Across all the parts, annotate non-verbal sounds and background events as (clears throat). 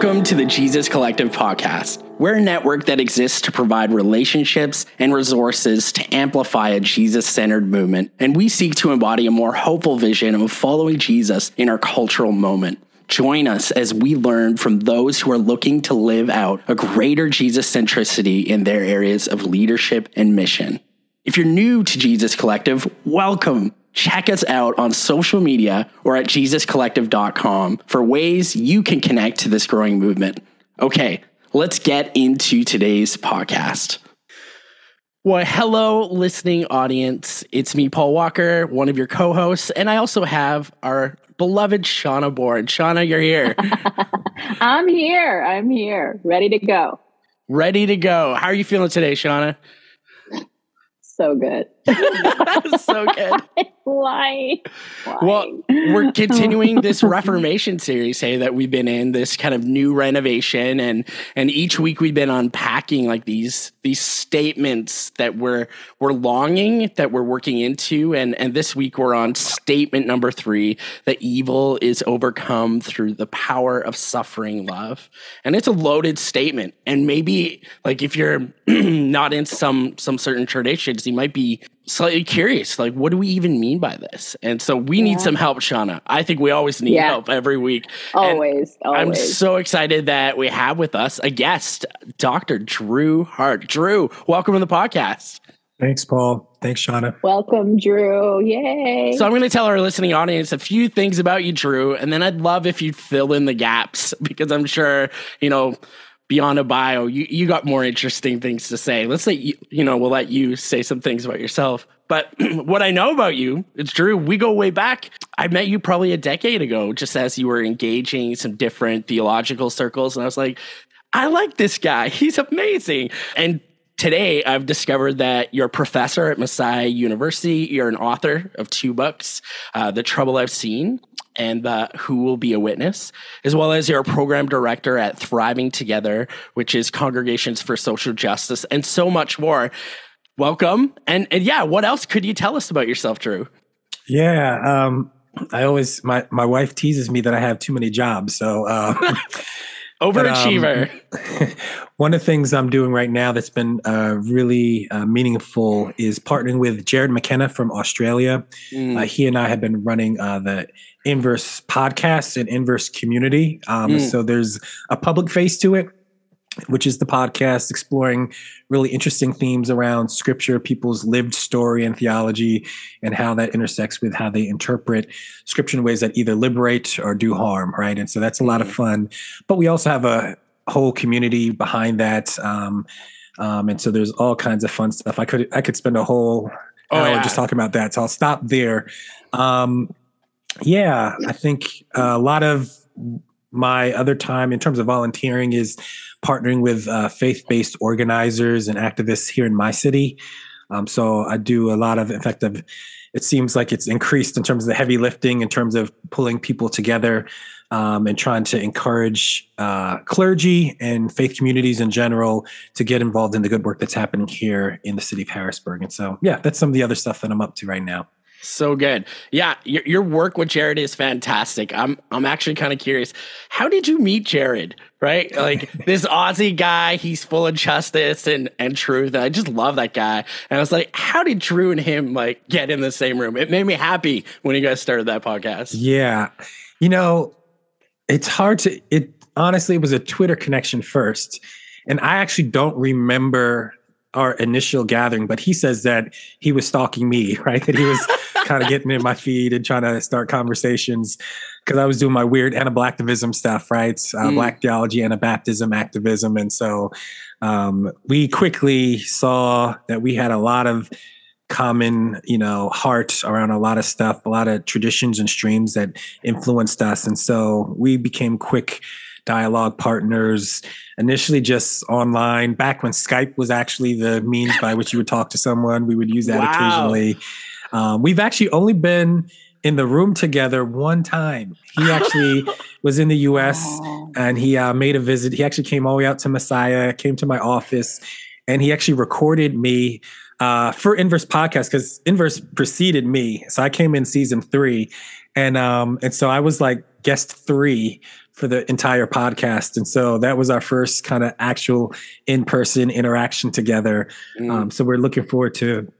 Welcome to the Jesus Collective podcast. We're a network that exists to provide relationships and resources to amplify a Jesus centered movement, and we seek to embody a more hopeful vision of following Jesus in our cultural moment. Join us as we learn from those who are looking to live out a greater Jesus centricity in their areas of leadership and mission. If you're new to Jesus Collective, welcome. Check us out on social media or at JesusCollective.com for ways you can connect to this growing movement. Okay, let's get into today's podcast. Well, hello, listening audience. It's me, Paul Walker, one of your co hosts, and I also have our beloved Shauna Bourne. Shauna, you're here. (laughs) I'm here. I'm here. Ready to go. Ready to go. How are you feeling today, Shauna? So good. (laughs) so good. (laughs) Why? Well, we're continuing (laughs) this Reformation series, hey, that we've been in this kind of new renovation, and and each week we've been unpacking like these these statements that we're we're longing that we're working into, and and this week we're on statement number three: that evil is overcome through the power of suffering love, and it's a loaded statement, and maybe like if you're (clears throat) not in some some certain traditions, you might be slightly curious like what do we even mean by this? And so we yeah. need some help shauna. I think we always need yeah. help every week. Always, always i'm so excited that we have with us a guest dr drew hart. Drew welcome to the podcast. Thanks paul. Thanks shauna. Welcome drew. Yay. So i'm going to tell our listening audience a few things about you drew and then i'd love if you fill in the gaps (laughs) because i'm sure you know beyond a bio, you, you got more interesting things to say. Let's say, you, you know, we'll let you say some things about yourself. But (clears throat) what I know about you, it's true. We go way back. I met you probably a decade ago, just as you were engaging some different theological circles. And I was like, I like this guy. (laughs) He's amazing. And today I've discovered that you're a professor at Messiah University. You're an author of two books, uh, The Trouble I've Seen and uh, Who Will Be a Witness, as well as you're a program director at Thriving Together, which is Congregations for Social Justice, and so much more. Welcome. And, and yeah, what else could you tell us about yourself, Drew? Yeah. Um, I always, my, my wife teases me that I have too many jobs. So, uh, (laughs) Overachiever. But, um, (laughs) one of the things I'm doing right now that's been uh, really uh, meaningful is partnering with Jarrod McKenna from Australia. Mm. Uh, he and I have been running uh, the Inverse podcast and Inverse community. Um, mm. So there's a public face to it which is the podcast exploring really interesting themes around scripture, people's lived story and theology, and how that intersects with how they interpret scripture in ways that either liberate or do harm, right? And so that's a lot of mm-hmm. fun. But we also have a whole community behind that. Um, um, and so there's all kinds of fun stuff. I could I could spend a whole oh, hour yeah. just talking about that. So I'll stop there. Um, yeah, I think a lot of my other time in terms of volunteering is partnering with uh, faith-based organizers and activists here in my city. Um, so I do a lot of, of, it seems like it's increased in terms of the heavy lifting, in terms of pulling people together um, and trying to encourage uh, clergy and faith communities in general to get involved in the good work that's happening here in the city of Harrisburg. And so, yeah, that's some of the other stuff that I'm up to right now. So good. Yeah, your, your work with Jarrod is fantastic. I'm I'm actually kind of curious. How did you meet Jarrod? Right? Like this Aussie guy, he's full of justice and and truth. And I just love that guy. And I was like, how did Drew and him like get in the same room? It made me happy when you guys started that podcast. Yeah. You know, it's hard to it honestly it was a Twitter connection first. And I actually don't remember our initial gathering, but he says that he was stalking me, (laughs) right? That he was (laughs) kind of getting in my feed and trying to start conversations because I was doing my weird Anablacktivism stuff, right? Uh, mm. Black theology, Anabaptism, activism, and so um, we quickly saw that we had a lot of common, you know, heart around a lot of stuff, a lot of traditions and streams that influenced us, and so we became quick dialogue partners initially just online back when skype was actually the means by which you would talk to someone we would use that (laughs) wow. occasionally um, we've actually only been in the room together one time. He actually (laughs) was in the US oh. and he uh, made a visit. He actually came all the way out to Messiah, came to my office, and he actually recorded me uh, for Inverse podcast because Inverse preceded me. So I came in season three and um, and so I was like guest three for the entire podcast, and so that was our first kind of actual in person interaction together. Mm. Um, so we're looking forward to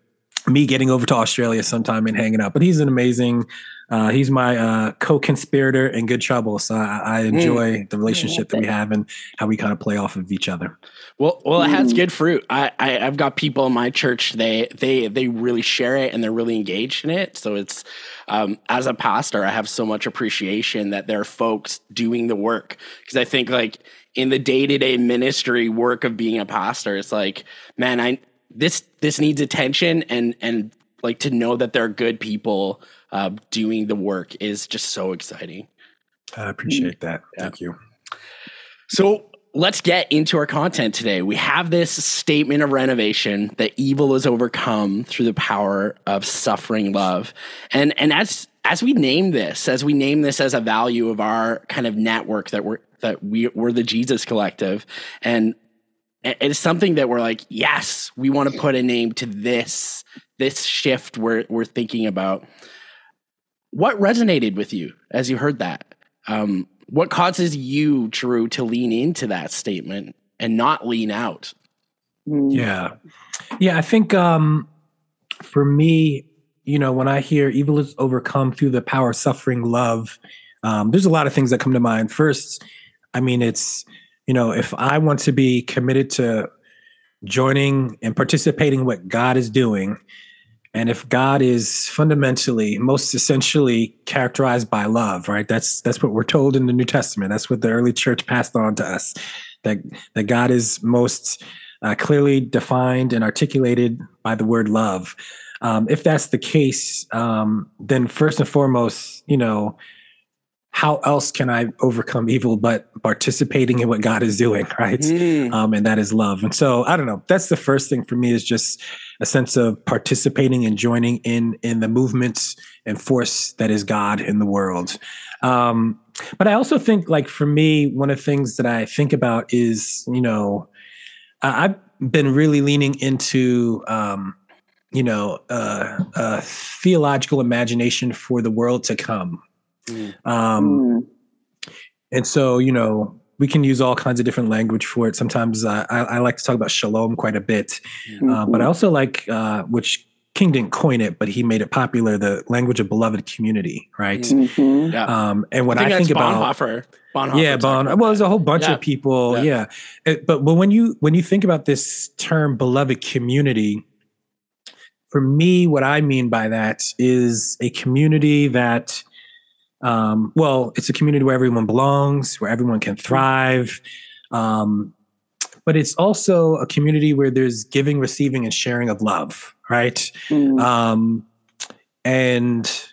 me getting over to Australia sometime and hanging out. But he's an amazing uh, he's my uh, co-conspirator in good trouble. So I, I mm. enjoy mm. the relationship that we have and how we kind of play off of each other. Well, well, it has mm. good fruit. I, I have got people in my church. They they they really share it and they're really engaged in it. So it's um, as a pastor, I have so much appreciation that there are folks doing the work because I think like in the day to day ministry work of being a pastor, it's like man, I this this needs attention and and like to know that there are good people uh, doing the work is just so exciting. I appreciate that. Thank you. So let's get into our content today. We have this statement of renovation that evil is overcome through the power of suffering love. And and as as we name this, as we name this as a value of our kind of network that we're that we we're the Jesus collective and it's something that we're like, yes, we want to put a name to this this shift we're we're thinking about what resonated with you as you heard that? Um, what causes you, Drew, to lean into that statement and not lean out? Mm. Yeah. Yeah, I think um, for me, you know, when I hear evil is overcome through the power of suffering love, um, there's a lot of things that come to mind. First, I mean, it's, you know, if I want to be committed to joining and participating what God is doing, and if god is fundamentally most essentially characterized by love right? That's that's what we're told in the new testament. That's what the early church passed on to us that that god is most uh, clearly defined and articulated by the word love. Um, if that's the case um, then first and foremost you know how else can I overcome evil but participating in what God is doing, (laughs) right? Mm. Um, and that is love. And so I don't know. That's the first thing for me is just a sense of participating and joining in in the movements and force that is God in the world. Um, but I also think, like for me, one of the things that I think about is, you know, I've been really leaning into. Um, you know, uh, a theological imagination for the world to come. Um, mm. And so, you know, we can use all kinds of different language for it. Sometimes uh, I, I, like to talk about shalom quite a bit, mm-hmm. uh, but I also like, uh, which King didn't coin it, but he made it popular, the language of beloved community, right? Mm-hmm. Yeah. Um, and when I think, I think about Bonhoeffer, Bonhoeffer yeah, Bon. Well, there's a whole bunch yeah. of people, yeah. yeah. It, but but when you when you think about this term beloved community, for me, what I mean by that is a community that um, well, it's a community where everyone belongs, where everyone can thrive. Um, but it's also a community where there's giving, receiving, and sharing of love, right? Mm. Um, and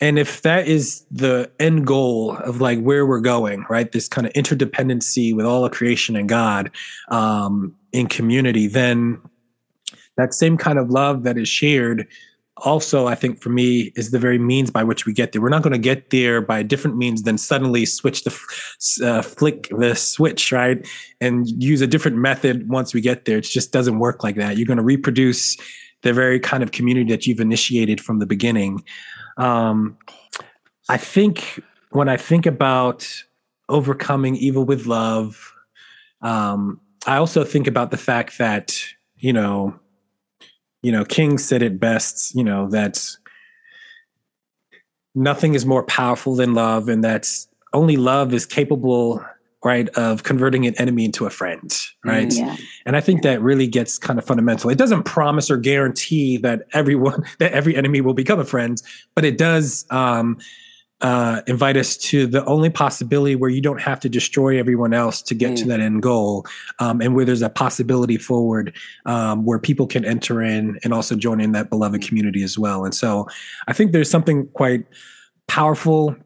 and if that is the end goal of like where we're going, right? This kind of interdependency with all of creation and God um, in community, then that same kind of love that is shared also i think for me is the very means by which we get there. We're not going to get there by a different means than suddenly switch the uh, flick the switch right? And use a different method once we get there. It just doesn't work like that. You're going to reproduce the very kind of community that you've initiated from the beginning. Um, i think when i think about overcoming evil with love um, i also think about the fact that you know you know, King said it best, you know, that nothing is more powerful than love, and that only love is capable, right, of converting an enemy into a friend, right? Mm, yeah. And I think that really gets kind of fundamental. It doesn't promise or guarantee that everyone, (laughs) that every enemy will become a friend, but it does um, uh, invite us to the only possibility where you don't have to destroy everyone else to get mm. to that end goal, um, and where there's a possibility forward um, where people can enter in and also join in that beloved community as well. And so, I think there's something quite powerful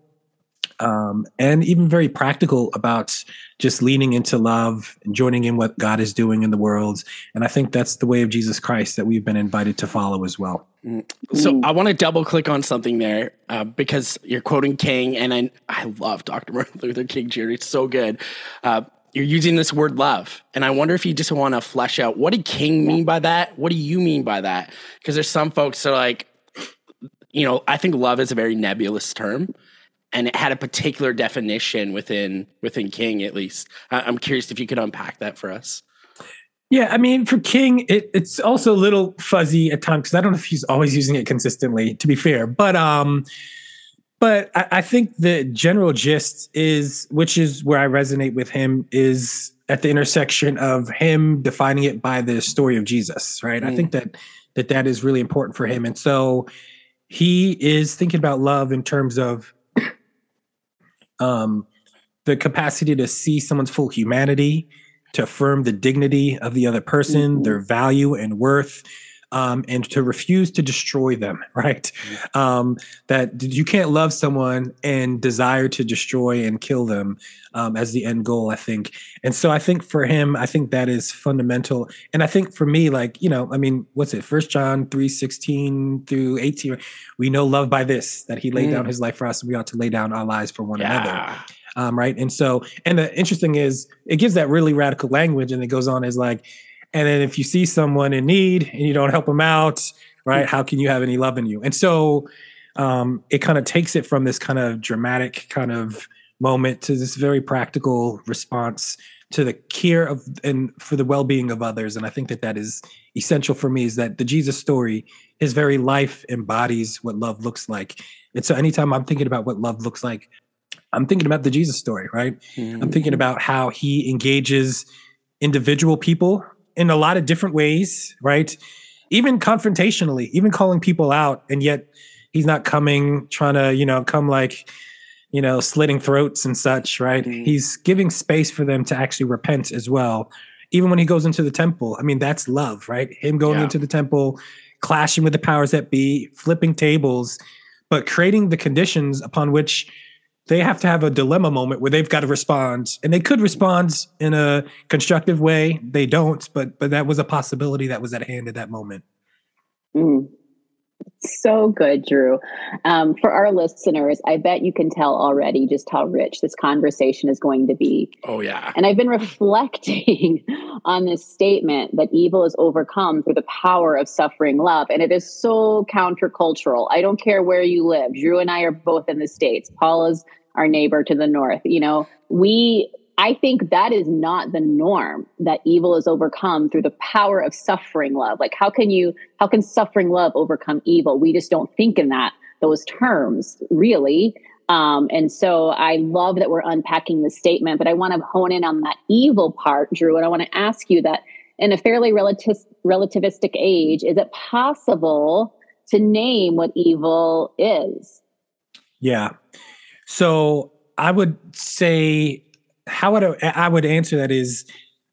um, and even very practical about just leaning into love and joining in what God is doing in the world. And I think that's the way of Jesus Christ that we've been invited to follow as well. Mm. So I want to double click on something there uh, because you're quoting King, and I I love Dr. (laughs) Martin Luther King Jr. It's so good. Uh, you're using this word love, and I wonder if you just want to flesh out what did King mean by that? What do you mean by that? Because there's some folks that are like, you know, I think love is a very nebulous term and it had a particular definition within within King at least. I'm curious if you could unpack that for us. Yeah, I mean, for King, it, it's also a little fuzzy at times because I don't know if he's always using it consistently. To be fair, but um, but I, I think the general gist is, which is where I resonate with him, is at the intersection of him defining it by the story of Jesus. Right. Mm. I think that that that is really important for him, and so he is thinking about love in terms of um, the capacity to see someone's full humanity, to affirm the dignity of the other person, mm-hmm. their value and worth, um, and to refuse to destroy them, (laughs) right? Mm-hmm. Um, that you can't love someone and desire to destroy and kill them um, as the end goal, I think. And so I think for him, I think that is fundamental. And I think for me, like, you know, I mean, what's it, First John 3 16 through 18, we know love by this, that he laid mm. down his life for us, and we ought to lay down our lives for one yeah. another. Um, right. And so, and the interesting is it gives that really radical language and it goes on as like, and then if you see someone in need and you don't help them out, right, how can you have any love in you? And so um, it kind of takes it from this kind of dramatic kind of moment to this very practical response to the care of and for the well-being of others and i think that that is essential for me is that the jesus story his very life embodies what love looks like and so anytime i'm thinking about what love looks like i'm thinking about the jesus story right mm-hmm. i'm thinking about how he engages individual people in a lot of different ways, right? Even confrontationally, even calling people out, and yet he's not coming trying to, you know, come like, you know, slitting throats and such, right? Mm-hmm. He's giving space for them to actually repent as well. Even when he goes into the temple, I mean, that's love, right? Him going yeah. into the temple, clashing with the powers that be, flipping tables, but creating the conditions upon which they have to have a dilemma moment where they've got to respond and they could respond in a constructive way they don't but but that was a possibility that was at hand at that moment mm. So good drew. Um, for our listeners i bet you can tell already just how rich this conversation is going to be. Oh yeah. And i've been reflecting (laughs) on this statement that evil is overcome through the power of suffering love and it is so countercultural. I don't care where you live. Drew and i are both in the states. Paul is our neighbor to the north. You know, we, I think that is not the norm that evil is overcome through the power of suffering love. Like, how can you, how can suffering love overcome evil? We just don't think in that, those terms, really. Um, and so I love that we're unpacking the statement, but I want to hone in on that evil part, Drew. And I want to ask you that in a fairly relativistic age, is it possible to name what evil is? Yeah. So I would say how would I, I would answer that is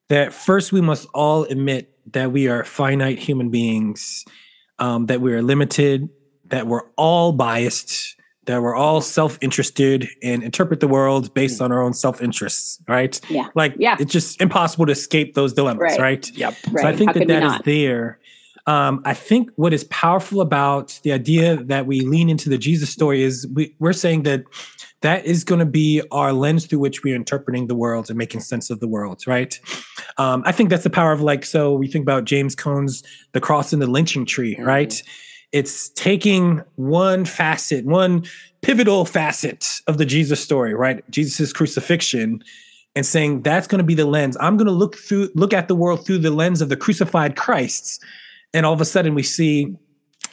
that first we must all admit that we are finite human beings, um, that we are limited, that we're all biased, that we're all self-interested and interpret the world based on our own self-interests, right? Yeah. Like yeah. it's just impossible to escape those dilemmas, right? right? Yep. Right. So I think How that that is there. Um, I think what is powerful about the idea that we lean into the Jesus story is we, we're saying that that is going to be our lens through which we're interpreting the world and making sense of the world, right? Um, I think that's the power of like, so we think about James Cone's The Cross and the Lynching Tree, mm-hmm. right? It's taking one facet, one pivotal facet of the Jesus story, right? Jesus's crucifixion and saying that's going to be the lens. I'm going to look through look at the world through the lens of the crucified Christ. And all of a sudden we see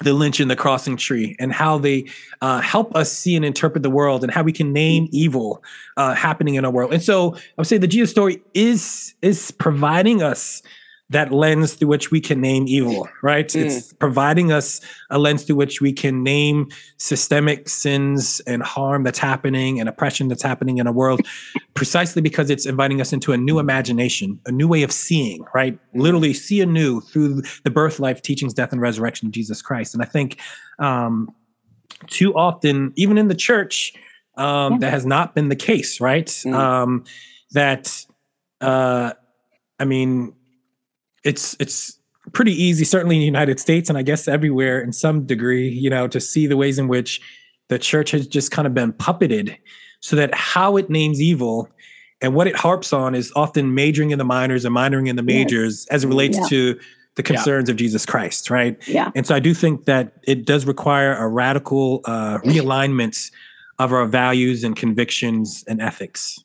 the lynch and the crossing tree and how they uh, help us see and interpret the world and how we can name evil uh, happening in our world. And so i would say the jesus story is is providing us that lens through which we can name evil, right? Mm. It's providing us a lens through which we can name systemic sins and harm that's happening and oppression that's happening in a world (laughs) precisely because it's inviting us into a new imagination, a new way of seeing, right? Mm. Literally see anew through the birth, life, teachings, death, and resurrection of Jesus Christ. And I think um, too often, even in the church, um, yeah. that has not been the case, right? Mm. Um, that, uh, I mean, it's it's pretty easy, certainly in the United States, and I guess everywhere in some degree, you know, to see the ways in which the church has just kind of been puppeted, so that how it names evil and what it harps on is often majoring in the minors and minoring in the majors yes. as it relates yeah. to the concerns yeah. of Jesus Christ, right? Yeah. And so I do think that it does require a radical uh, realignment of our values and convictions and ethics.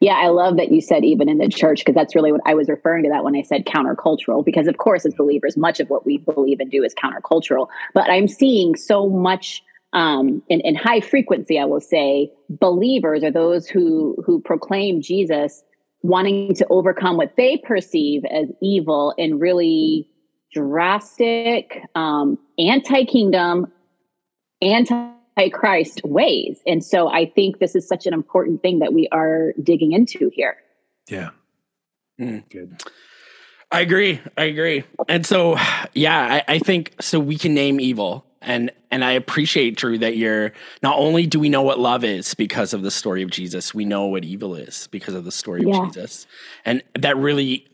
Yeah, I love that you said even in the church, because that's really what I was referring to that when I said countercultural, because of course, as believers, much of what we believe and do is countercultural. But I'm seeing so much um, in, in high frequency, I will say, believers or those who who proclaim Jesus wanting to overcome what they perceive as evil in really drastic, um, anti kingdom, anti Christ ways. And so I think this is such an important thing that we are digging into here. Yeah. Mm. Good. I agree. I agree. And so, yeah, I, I think so. We can name evil and and I appreciate Drew that you're not only do we know what love is because of the story of Jesus, we know what evil is because of the story yeah. of Jesus. And that really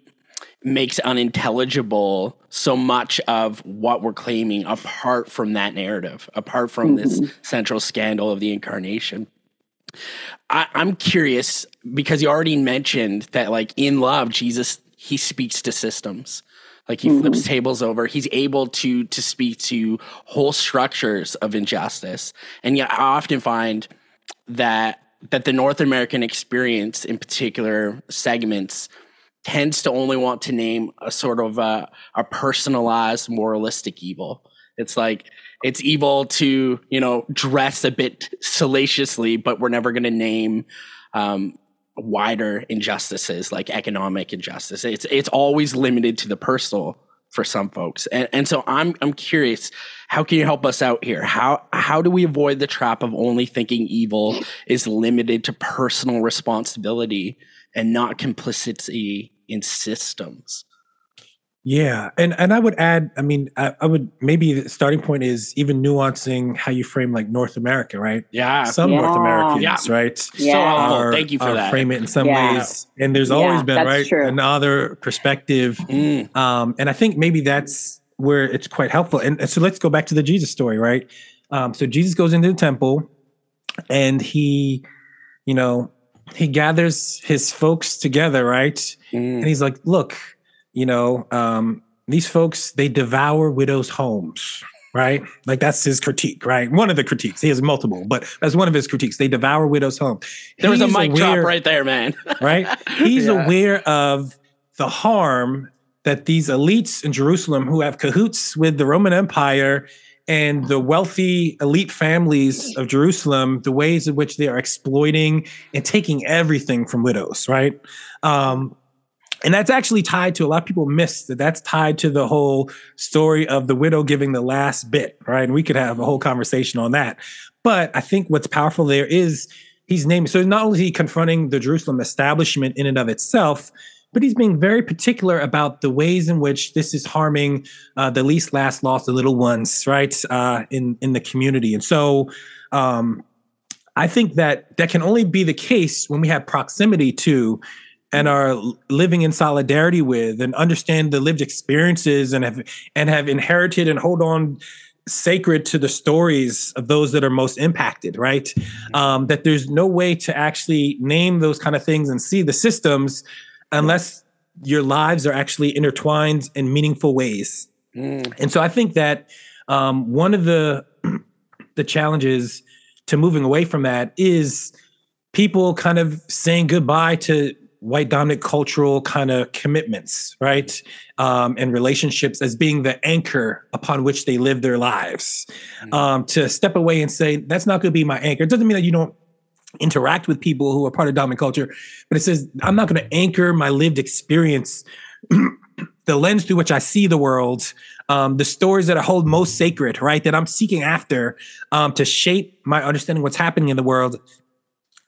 makes unintelligible so much of what we're claiming apart from that narrative, apart from mm-hmm. this central scandal of the incarnation. I, I'm curious because you already mentioned that, like in love, Jesus he speaks to systems like he mm-hmm. flips tables over he's able to to speak to whole structures of injustice and yet i often find that that the north american experience in particular segments tends to only want to name a sort of a, a personalized moralistic evil it's like it's evil to you know dress a bit salaciously but we're never going to name um, wider injustices like economic injustice. It's it's always limited to the personal for some folks. And and so I'm I'm curious, how can you help us out here? How how do we avoid the trap of only thinking evil is limited to personal responsibility and not complicity in systems? Yeah, and and I would add, I mean, I, I, would maybe the starting point is even nuancing how you frame like North America, right? Yeah, some yeah. North Americans, yeah. right? Yeah, so are, thank you for that. Frame it in some yeah. ways, and there's always been right true. another perspective, mm. um, and I think maybe that's where it's quite helpful. And, and so let's go back to the Jesus story, right? Um, so Jesus goes into the temple, and he, you know, he gathers his folks together, right? Mm. And he's like, "Look." you know, um, these folks they devour widows' homes, right? Like that's his critique, right? One of the critiques. He has multiple, but that's one of his critiques. They devour widows' homes. There was a mic aware, drop right there, man. (laughs) right? He's yeah. aware of the harm that these elites in Jerusalem who have cahoots with the Roman Empire and the wealthy elite families of Jerusalem, the ways in which they are exploiting and taking everything from widows, right? Um, and that's actually tied to a lot of people miss that that's tied to the whole story of the widow giving the last bit right and we could have a whole conversation on that but i think what's powerful there is he's naming so not only confronting the jerusalem establishment in and of itself but he's being very particular about the ways in which this is harming uh, the least last lost the little ones right uh, in in the community. And so um, i think that that can only be the case when we have proximity to and are living in solidarity with and understand the lived experiences and have and have inherited and hold on sacred to the stories of those that are most impacted right? Um, that there's no way to actually name those kind of things and see the systems unless your lives are actually intertwined in meaningful ways mm. and so i think that um, one of the (clears throat) the challenges to moving away from that is people kind of saying goodbye to white dominant cultural kind of commitments, right? Um, and relationships as being the anchor upon which they live their lives. Mm-hmm. Um, to step away and say, that's not going to be my anchor. It doesn't mean that you don't interact with people who are part of dominant culture, but it says, I'm not going to anchor my lived experience, (clears throat) the lens through which I see the world. Um, the stories that I hold most sacred, right? That I'm seeking after um, to shape my understanding what's happening in the world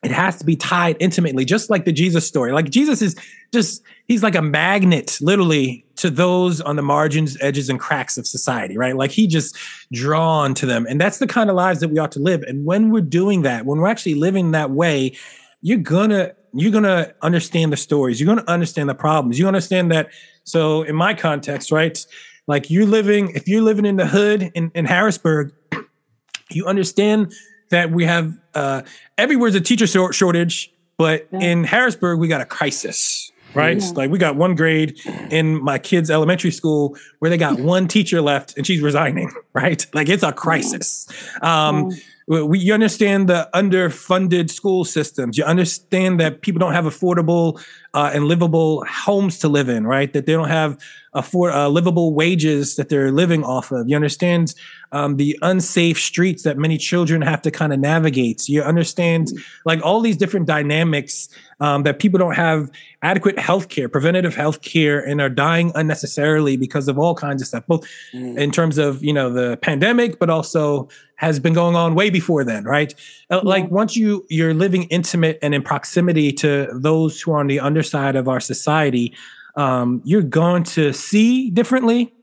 it has to be tied intimately, just like the Jesus story. Like Jesus is just, he's like a magnet, literally, to those on the margins, edges, and cracks of society, right? Like he just drawn to them. And that's the kind of lives that we ought to live. And when we're doing that, when we're actually living that way, you're gonna you're gonna understand the stories. You're gonna understand the problems. You understand that. So in my context, right? Like you're living, if you're living in the hood in, in Harrisburg, (clears throat) you understand that we have uh, everywhere's a teacher shortage, but yeah. in Harrisburg we got a crisis, right? Yeah. Like we got one grade in my kids' elementary school where they got (laughs) one teacher left and she's resigning, (laughs) right? Like it's a crisis. Um, we, you understand the underfunded school systems. You understand that people don't have affordable uh, and livable homes to live in, right? That they don't have afford uh, livable wages that they're living off of. You understand um, the unsafe streets that many children have to kind of navigate. So you understand like all these different dynamics um, that people don't have adequate health care, preventative health care, and are dying unnecessarily because of all kinds of stuff, both mm. in terms of you know the pandemic, but also has been going on way before then, right? Uh, yeah. Like once you you're living intimate and in proximity to those who are on the underside of our society, um, you're going to see differently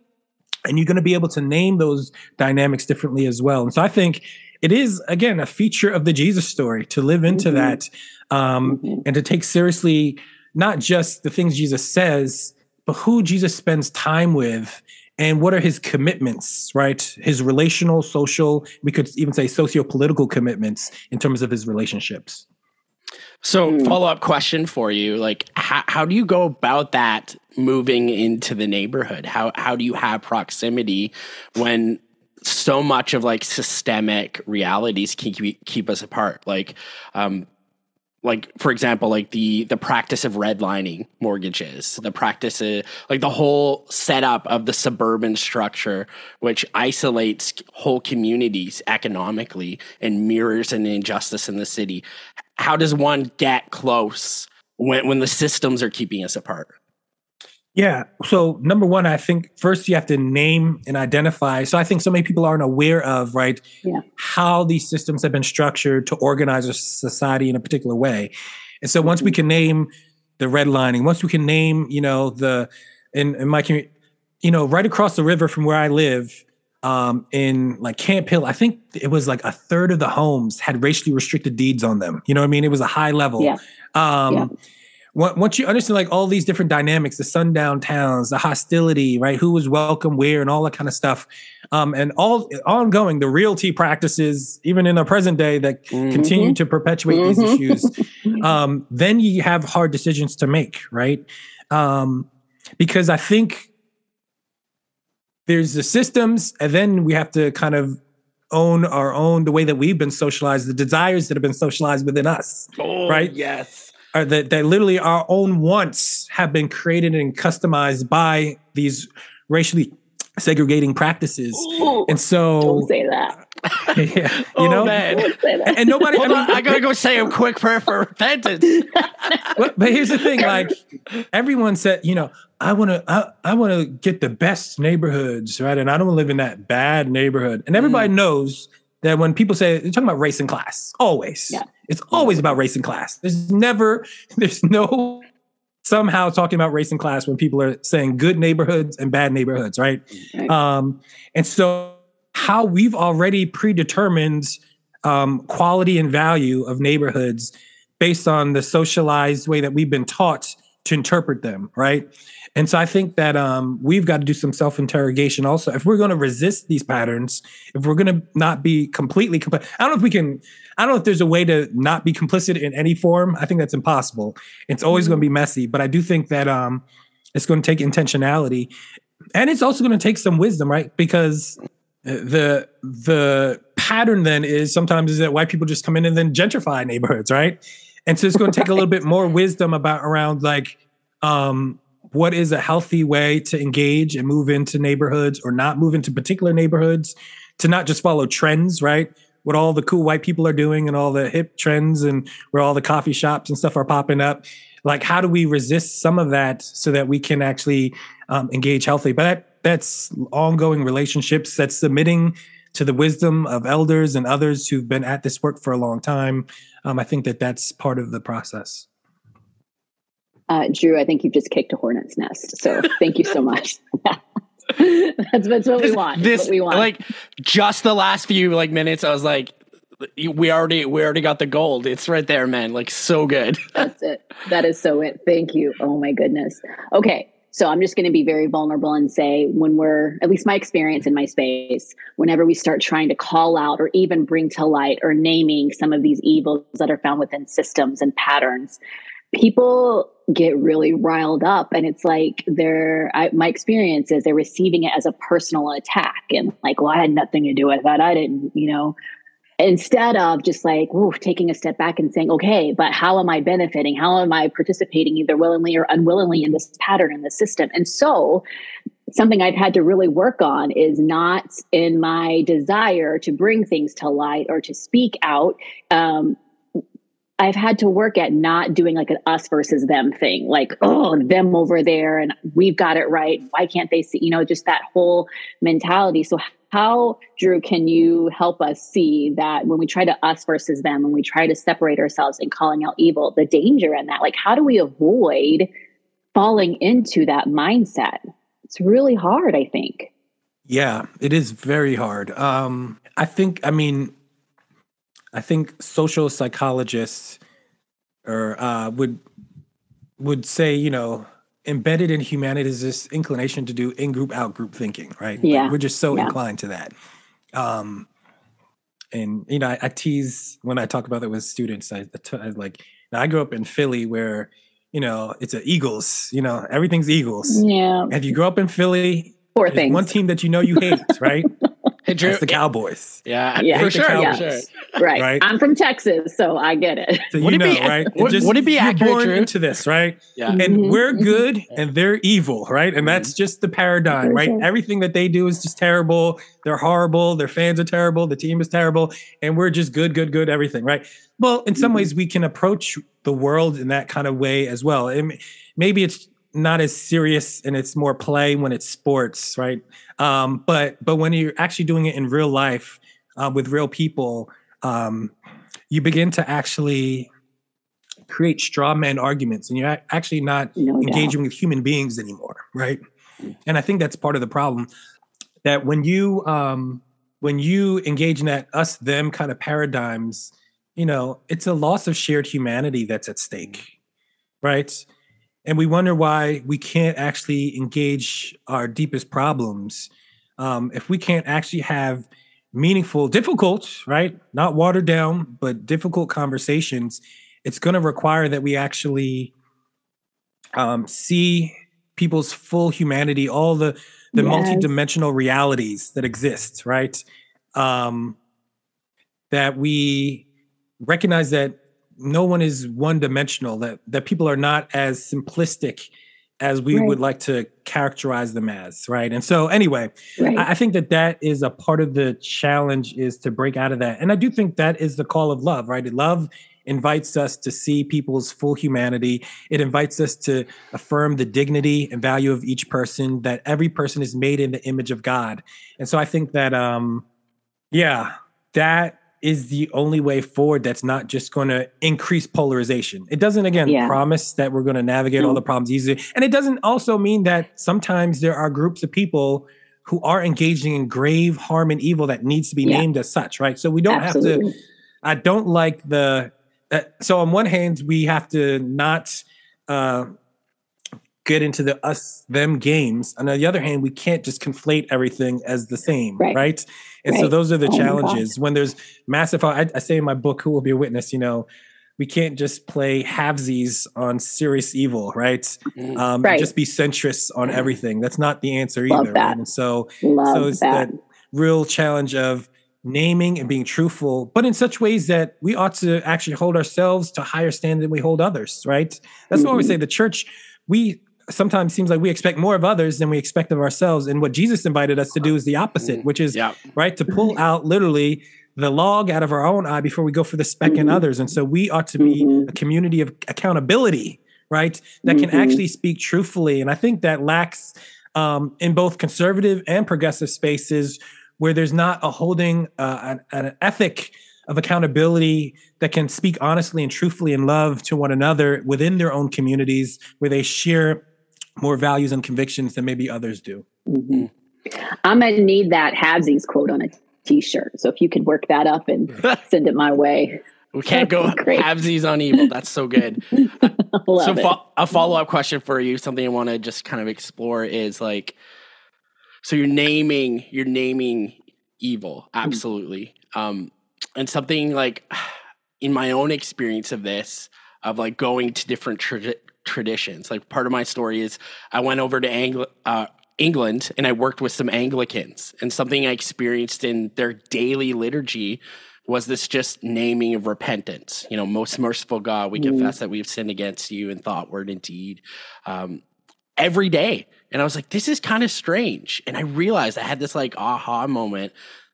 and you're going to be able to name those dynamics differently as well. And so I think it is again a feature of the Jesus story to live into mm-hmm. that um, mm-hmm. and to take seriously not just the things Jesus says, but who Jesus spends time with and what are his commitments, right? His relational, social, we could even say socio-political commitments in terms of his relationships. So, mm. follow up question for you: like, how, how do you go about that moving into the neighborhood? How how do you have proximity when so much of like systemic realities can keep, keep us apart? Like, um, like for example like the the practice of redlining mortgages the practice of like the whole setup of the suburban structure which isolates whole communities economically and mirrors an injustice in the city how does one get close when when the systems are keeping us apart yeah. So number one, I think first you have to name and identify. So I think so many people aren't aware of right yeah. how these systems have been structured to organize a society in a particular way. And so once mm-hmm. we can name the redlining, once we can name, you know, the in, in my community, you know, right across the river from where I live, um, in like Camp Hill, I think it was like a third of the homes had racially restricted deeds on them. You know what I mean? It was a high level. Yeah. Um, yeah once you understand like all these different dynamics, the sundown towns, the hostility, right? Who was welcome where and all that kind of stuff. Um, and all ongoing, the realty practices, even in the present day that mm-hmm. continue to perpetuate mm-hmm. these issues. (laughs) Um, then you have hard decisions to make, right? Um, because I think there's the systems, and then we have to kind of own our own the way that we've been socialized, the desires that have been socialized within us. Oh, right? Yes are that, that literally our own wants have been created and customized by these racially segregating practices. Ooh, and so don't say that. (laughs) yeah, you oh, know, man. And, and nobody. I, mean, I, gotta go say a quick prayer for repentance. (laughs) but, but, here's the thing: like everyone said, you know, I want to, I, I want to get the best neighborhoods, right? And I don't live in that bad neighborhood. And everybody mm. knows that when people say they're talking about race and class, always, yeah. it's always about race and class. There's never, (laughs) there's no somehow talking about race and class when people are saying good neighborhoods and bad neighborhoods, right? right. Um, and so, how we've already predetermined um, quality and value of neighborhoods based on the socialized way that we've been taught to interpret them, right? And so I think that um, we've got to do some self interrogation also. If we're going to resist these patterns, if we're going to not be completely complicit, I don't know if we can, I don't know if there's a way to not be complicit in any form. I think that's impossible. It's always mm-hmm. going to be messy, but I do think that um, it's going to take intentionality. And it's also going to take some wisdom, right? Because the the pattern then is sometimes is that white people just come in and then gentrify neighborhoods, right? And so it's going to take a little bit more wisdom about around like um, what is a healthy way to engage and move into neighborhoods or not move into particular neighborhoods to not just follow trends, right? What all the cool white people are doing and all the hip trends and where all the coffee shops and stuff are popping up. Like, how do we resist some of that so that we can actually um, engage healthy? But that, that's ongoing relationships. That's submitting to the wisdom of elders and others who've been at this work for a long time. Um, I think that that's part of the process. Uh, Drew, I think you've just kicked a hornet's nest. So thank you so much. (laughs) that's, that's what we want. This, what we want. Like just the last few like minutes, I was like, we already we already got the gold. It's right there, man. Like so good. (laughs) that's it. That is so it. Thank you. Oh my goodness. Okay. So I'm just going to be very vulnerable and say when we're, at least my experience in my space, whenever we start trying to call out or even bring to light or naming some of these evils that are found within systems and patterns, people get really riled up and it's like they're I, my experience is they're receiving it as a personal attack and like well i had nothing to do with that i didn't you know instead of just like taking a step back and saying okay but how am i benefiting? How am i participating either willingly or unwillingly in this pattern in the system? And so something i've had to really work on is not in my desire to bring things to light or to speak out um, I've had to work at not doing like an us versus them thing, like, oh, them over there and we've got it right. Why can't they see, you know, just that whole mentality. So, how, Drew, can you help us see that when we try to us versus them, when we try to separate ourselves and calling out evil, the danger in that? Like, how do we avoid falling into that mindset? It's really hard, I think. Yeah, it is very hard. Um, I think, I mean, I think social psychologists or uh, would would say, you know, embedded in humanity is this inclination to do in group out group thinking, right? Yeah, like we're just so yeah. inclined to that. Um, and you know, I, I, tease when I talk about it with students. I, I like I grew up in Philly where you know it's a Eagles. You know, everything's Eagles. Yeah. If you grow up in Philly, Poor things. one team that you know you hate, right? (laughs) Hey, Drew, It's the Cowboys. yeah, Yeah. for sure, for Yeah. sure. Right. Right. I'm from Texas, so I get it. So Would you it know, be- right? would- would it be you're accurate, born Drew? into this, right? Yeah. And Mhm, we're mhm. good and they're evil, right? And that's just the paradigm, right? sure. Everything that they do is just terrible. They're horrible. Their fans are terrible. The team is terrible. And we're just good, good, good, everything, right? Well, in some Mhm. ways, we can approach the world in that kind of way as well. And maybe it's not as serious and it's more play when it's sports, right? Um, but but when you're actually doing it in real life uh, with real people, um, you begin to actually create straw man arguments, and you're actually not No engaging with human beings anymore, right? And I think that's part of the problem. That when you um, when you engage in that us them kind of paradigms, you know, it's a loss of shared humanity that's at stake, right? And we wonder why we can't actually engage our deepest problems um, if we can't actually have meaningful, difficult, right? Not watered down, but difficult conversations. It's going to require that we actually um, see people's full humanity, all the the Yes. multidimensional realities that exist, right? Um, that we recognize that no one is one dimensional, that that people are not as simplistic as we Right. would like to characterize them as, right? And so, anyway, Right. I I think that that is a part of the challenge is to break out of that. And I do think that is the call of love, right? Love invites us to see people's full humanity. It invites us to affirm the dignity and value of each person, that every person is made in the image of God. And so I think that, um, yeah, that is the only way forward that's not just going to increase polarization. It doesn't, again, Yeah. promise that we're going to navigate all the problems easily. And it doesn't also mean that sometimes there are groups of people who are engaging in grave harm and evil that needs to be Yeah. named as such, right? So we don't Absolutely. have to, I don't like the, uh, so on one hand, we have to not uh, get into the us them games. And on the other hand, we can't just conflate everything as the same, right? Right. And so those are the Oh challenges when there's massive. I, I say in my book, "Who Will Be a Witness?" You know, we can't just play halvesies on serious evil, right? Mm. Um, Right. Just be centrists on everything. That's not the answer Love either. that. Right? And so, Love so it's that. that real challenge of naming and being truthful, but in such ways that we ought to actually hold ourselves to higher standard than we hold others, right? That's why we Mhm. say the church, we sometimes seems like we expect more of others than we expect of ourselves. And what Jesus invited us to do is the opposite, which is Yeah. right to pull out literally the log out of our own eye before we go for the speck in Mhm. others. And so we ought to be Mhm. a community of accountability, right? That can Mhm. actually speak truthfully. And I think that lacks um, in both conservative and progressive spaces where there's not a holding uh, an, an ethic of accountability that can speak honestly and truthfully in love to one another within their own communities where they share more values and convictions than maybe others do. Mhm. I'm gonna need that halvesies quote on a t-shirt. So if you could work that up and (laughs) send it my way, We can't go Great. halvesies on evil. That's so good. (laughs) love so fo- a follow-up question for you something i want to just kind of explore is like so you're naming you're naming evil absolutely um and something like (sighs) in my own experience of this of like going to different tra- traditions. Like part of my story is I went over to uh, England and I worked with some Anglicans, and something I experienced in their daily liturgy was this just naming of repentance. You know, most merciful God, we mm. confess that we have sinned against you in thought, word, and deed. Um, every day. And I was like, this is kind of strange. And I realized I had this like aha moment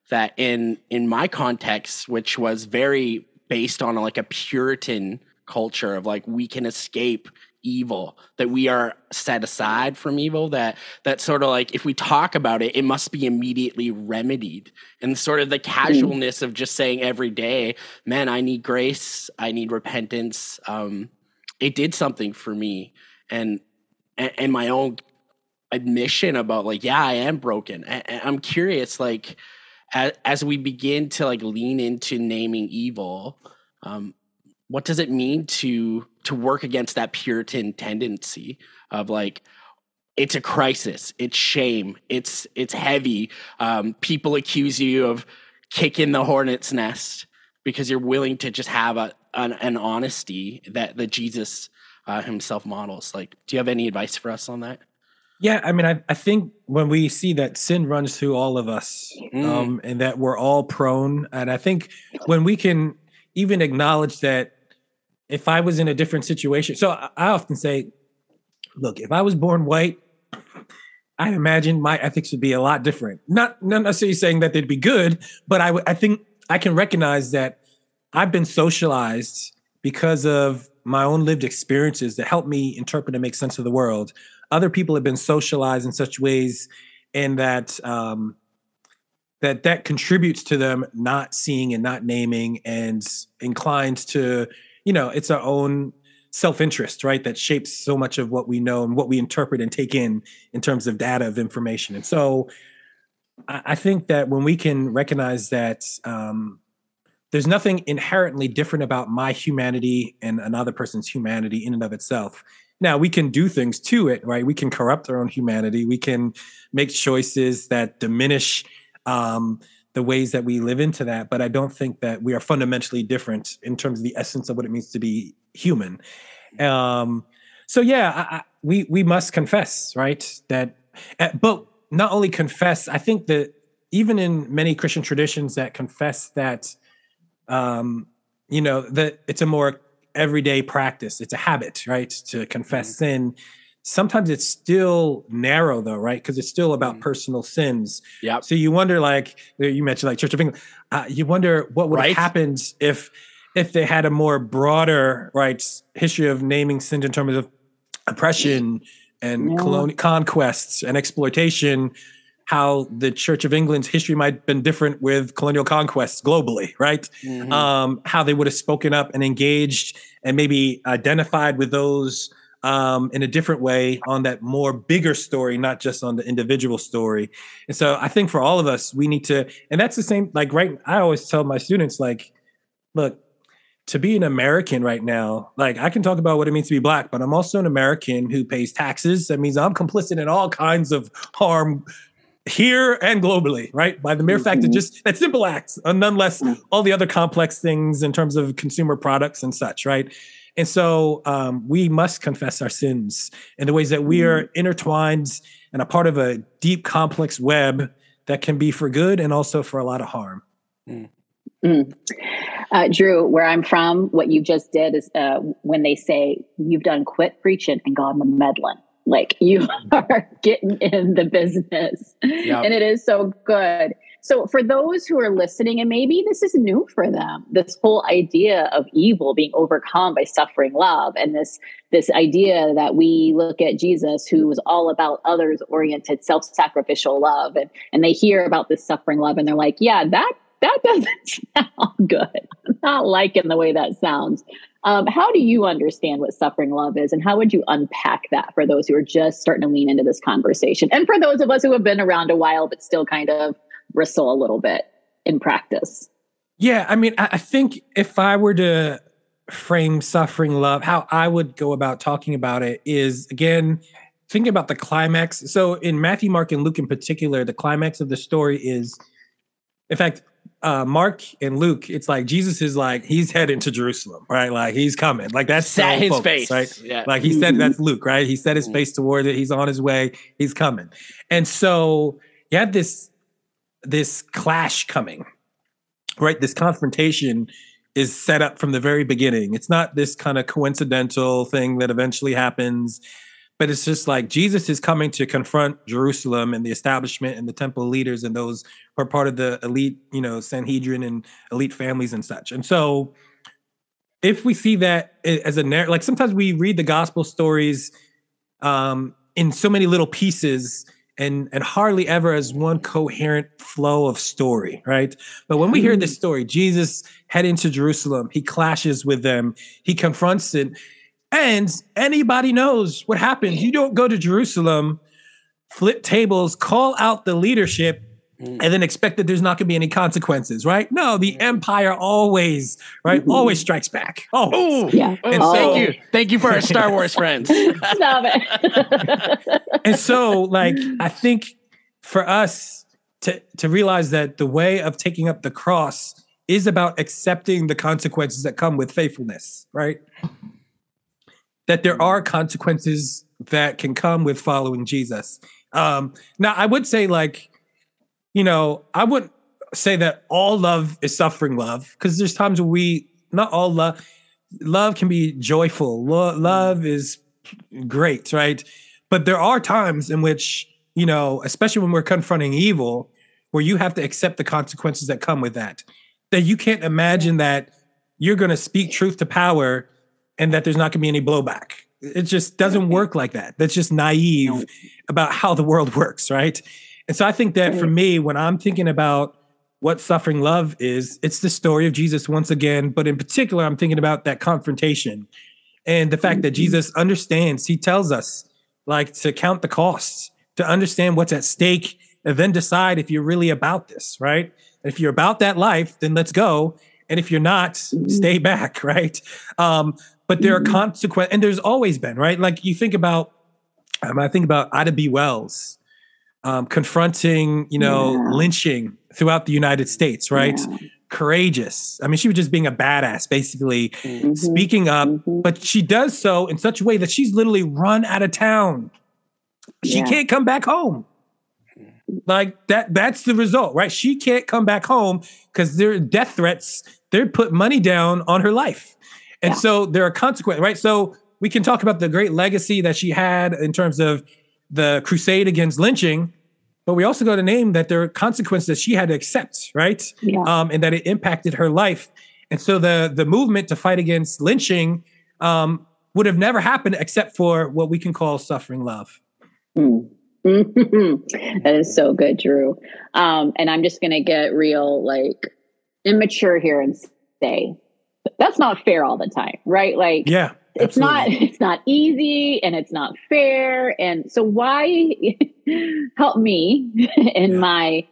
that in in my context, which was very based on like a Puritan culture of like we can escape evil that we are set aside from evil that that sort of like if we talk about it it must be immediately remedied. And sort of the mm. casualness of just saying every day man i need grace i need repentance. Um it did something for me and and, and my own admission about like yeah i am broken. And i'm curious like as, as we begin to like lean into naming evil um what does it mean to to work against that puritan tendency of like it's a crisis it's shame it's it's heavy um, people accuse you of kicking the hornet's nest because you're willing to just have a an, an honesty that that jesus uh, himself models. Like, do you have any advice for us on that? Yeah, I mean, I, I think when we see that sin runs through all of us mm. um, and that we're all prone, and I think when we can even acknowledge that if I was in a different situation, so I, often say, look, if I was born white, I imagine my ethics would be a lot different. Not, not necessarily saying that they'd be good, but I, I think I can recognize that I've been socialized because of my own lived experiences that help me interpret and make sense of the world. Other people have been socialized in such ways, and that um, that that contributes to them not seeing and not naming, and inclined to, you know, it's our own self-interest, right? That shapes so much of what we know and what we interpret and take in in terms of data of information. And so, I think that when we can recognize that um, there's nothing inherently different about my humanity and another person's humanity in and of itself. Now, we can do things to it, right? We can corrupt our own humanity. We can make choices that diminish um, the ways that we live into that. But I don't think that we are fundamentally different in terms of the essence of what it means to be human. Um, so, yeah, I, I, we we must confess, right? That, uh, but not only confess. I think that even in many Christian traditions that confess that um, you know that it's a more everyday practice it's a habit right to confess mm-hmm. sin sometimes it's still narrow though right because it's still about mm-hmm. personal sins yeah so you wonder like you mentioned like church of england uh, you wonder what would right? have happened if if they had a more broader right history of naming sins in terms of oppression and yeah. colon- conquests and exploitation how the Church of England's history might have been different with colonial conquests globally, right? Mm-hmm. Um, how they would have spoken up and engaged and maybe identified with those um, in a different way on that more bigger story, not just on the individual story. And so I think for all of us, we need to, and that's the same, like, right, I always tell my students, like, look, to be an American right now, like I can talk about what it means to be black, but I'm also an American who pays taxes. That means I'm complicit in all kinds of harm here and globally, right? By the mere mm-hmm. fact that mm-hmm. just that simple acts, uh, nonetheless all the other complex things in terms of consumer products and such, right? And so um, we must confess our sins in the ways that we are mm-hmm. intertwined and a part of a deep, complex web that can be for good and also for a lot of harm. Mm. Mm. Uh, Drew, where I'm from, what you just did is uh, when they say you've done quit preaching and gone the meddling. Like you (laughs) are getting in the business. Yep. And it is so good. So for those who are listening, and maybe this is new for them, this whole idea of evil being overcome by suffering love, and this this idea that we look at Jesus, who was all about others oriented, self sacrificial love, and and they hear about this suffering love, and they're like, yeah, that that (laughs) doesn't sound good. I'm not liking the way that sounds. Um, how do you understand what suffering love is, and how would you unpack that for those who are just starting to lean into this conversation, and for those of us who have been around a while but still kind of bristle a little bit in practice? Yeah, I mean, I think if I were to frame suffering love, how I would go about talking about it is again thinking about the climax. So in Matthew, Mark, and Luke in particular, the climax of the story is in fact, uh, Mark and Luke, it's like Jesus is like he's heading to Jerusalem, right? Like he's coming. Like that's Set his focused, face, right? yeah. Like he said, that's Luke, right? He set his Mhm. face toward it. He's on his way. He's coming, and so you have this this clash coming, right? This confrontation is set up from the very beginning. It's not this kind of coincidental thing that eventually happens, but it's just like Jesus is coming to confront Jerusalem and the establishment and the temple leaders and those who are part of the elite, you know, Sanhedrin and elite families and such. And so if we see that as a narrative, like sometimes we read the gospel stories um, in so many little pieces and and hardly ever as one coherent flow of story, right? But when we hear this mm-hmm. story, Jesus heading to Jerusalem, he clashes with them, he confronts it, and anybody knows what happens. You don't go to Jerusalem, flip tables, call out the leadership. And then expect that there's not going to be any consequences, right? No, the empire always, right, Mhm. always strikes back. Oh, Oh, Yeah. oh, And so- thank you. Thank you for our Star Wars (laughs) friends. Stop it. (laughs) and so like i think for us to to realize that the way of taking up the cross is about accepting the consequences that come with faithfulness right that there are consequences that can come with following jesus um now i would say like you know i wouldn't say that all love is suffering love because there's times where we not all love love can be joyful. Lo- love is great right? But there are times in which you know especially when we're confronting evil where you have to accept the consequences that come with that. That you can't imagine that you're going to speak truth to power and that there's not going to be any blowback. It just doesn't work like that. That's just naive about how the world (laughs) works right and so i think that for me when i'm thinking about what suffering love is it's the story of jesus once again but in particular i'm thinking about that confrontation and the fact that Mhm. jesus understands. He tells us like to count the costs to understand what's at stake and then decide if you're really about this right? If you're about that life then let's go. And if you're not Mhm. stay back (laughs) right? Um but there are Mhm. consequences and there's always been right? Like you think about um, i think about ida b. Wells um, confronting you know Yeah. lynching throughout the united states right Yeah. courageous i mean she was just being a badass basically Mhm. speaking up Mhm. but she does so in such a way that she's literally run out of town. She Yeah. can't come back home. Like that that's the result, right? She can't come back home because there are death threats. They're put money down on her life. And so there are consequences, right? So we can talk about the great legacy that she had in terms of the crusade against lynching, but we also got to name that there are consequences that she had to accept, right? Yeah. um, and that it impacted her life. And so the the movement to fight against lynching um, would have never happened except for what we can call suffering love. Mm. (laughs) that is so good, Drew. Um, and I'm just going to get real, like, immature here and say that's not fair all the time, right? Like, Yeah, it's not (laughs) it's not easy and it's not fair. And so, why (laughs) help me (laughs) in Yeah. my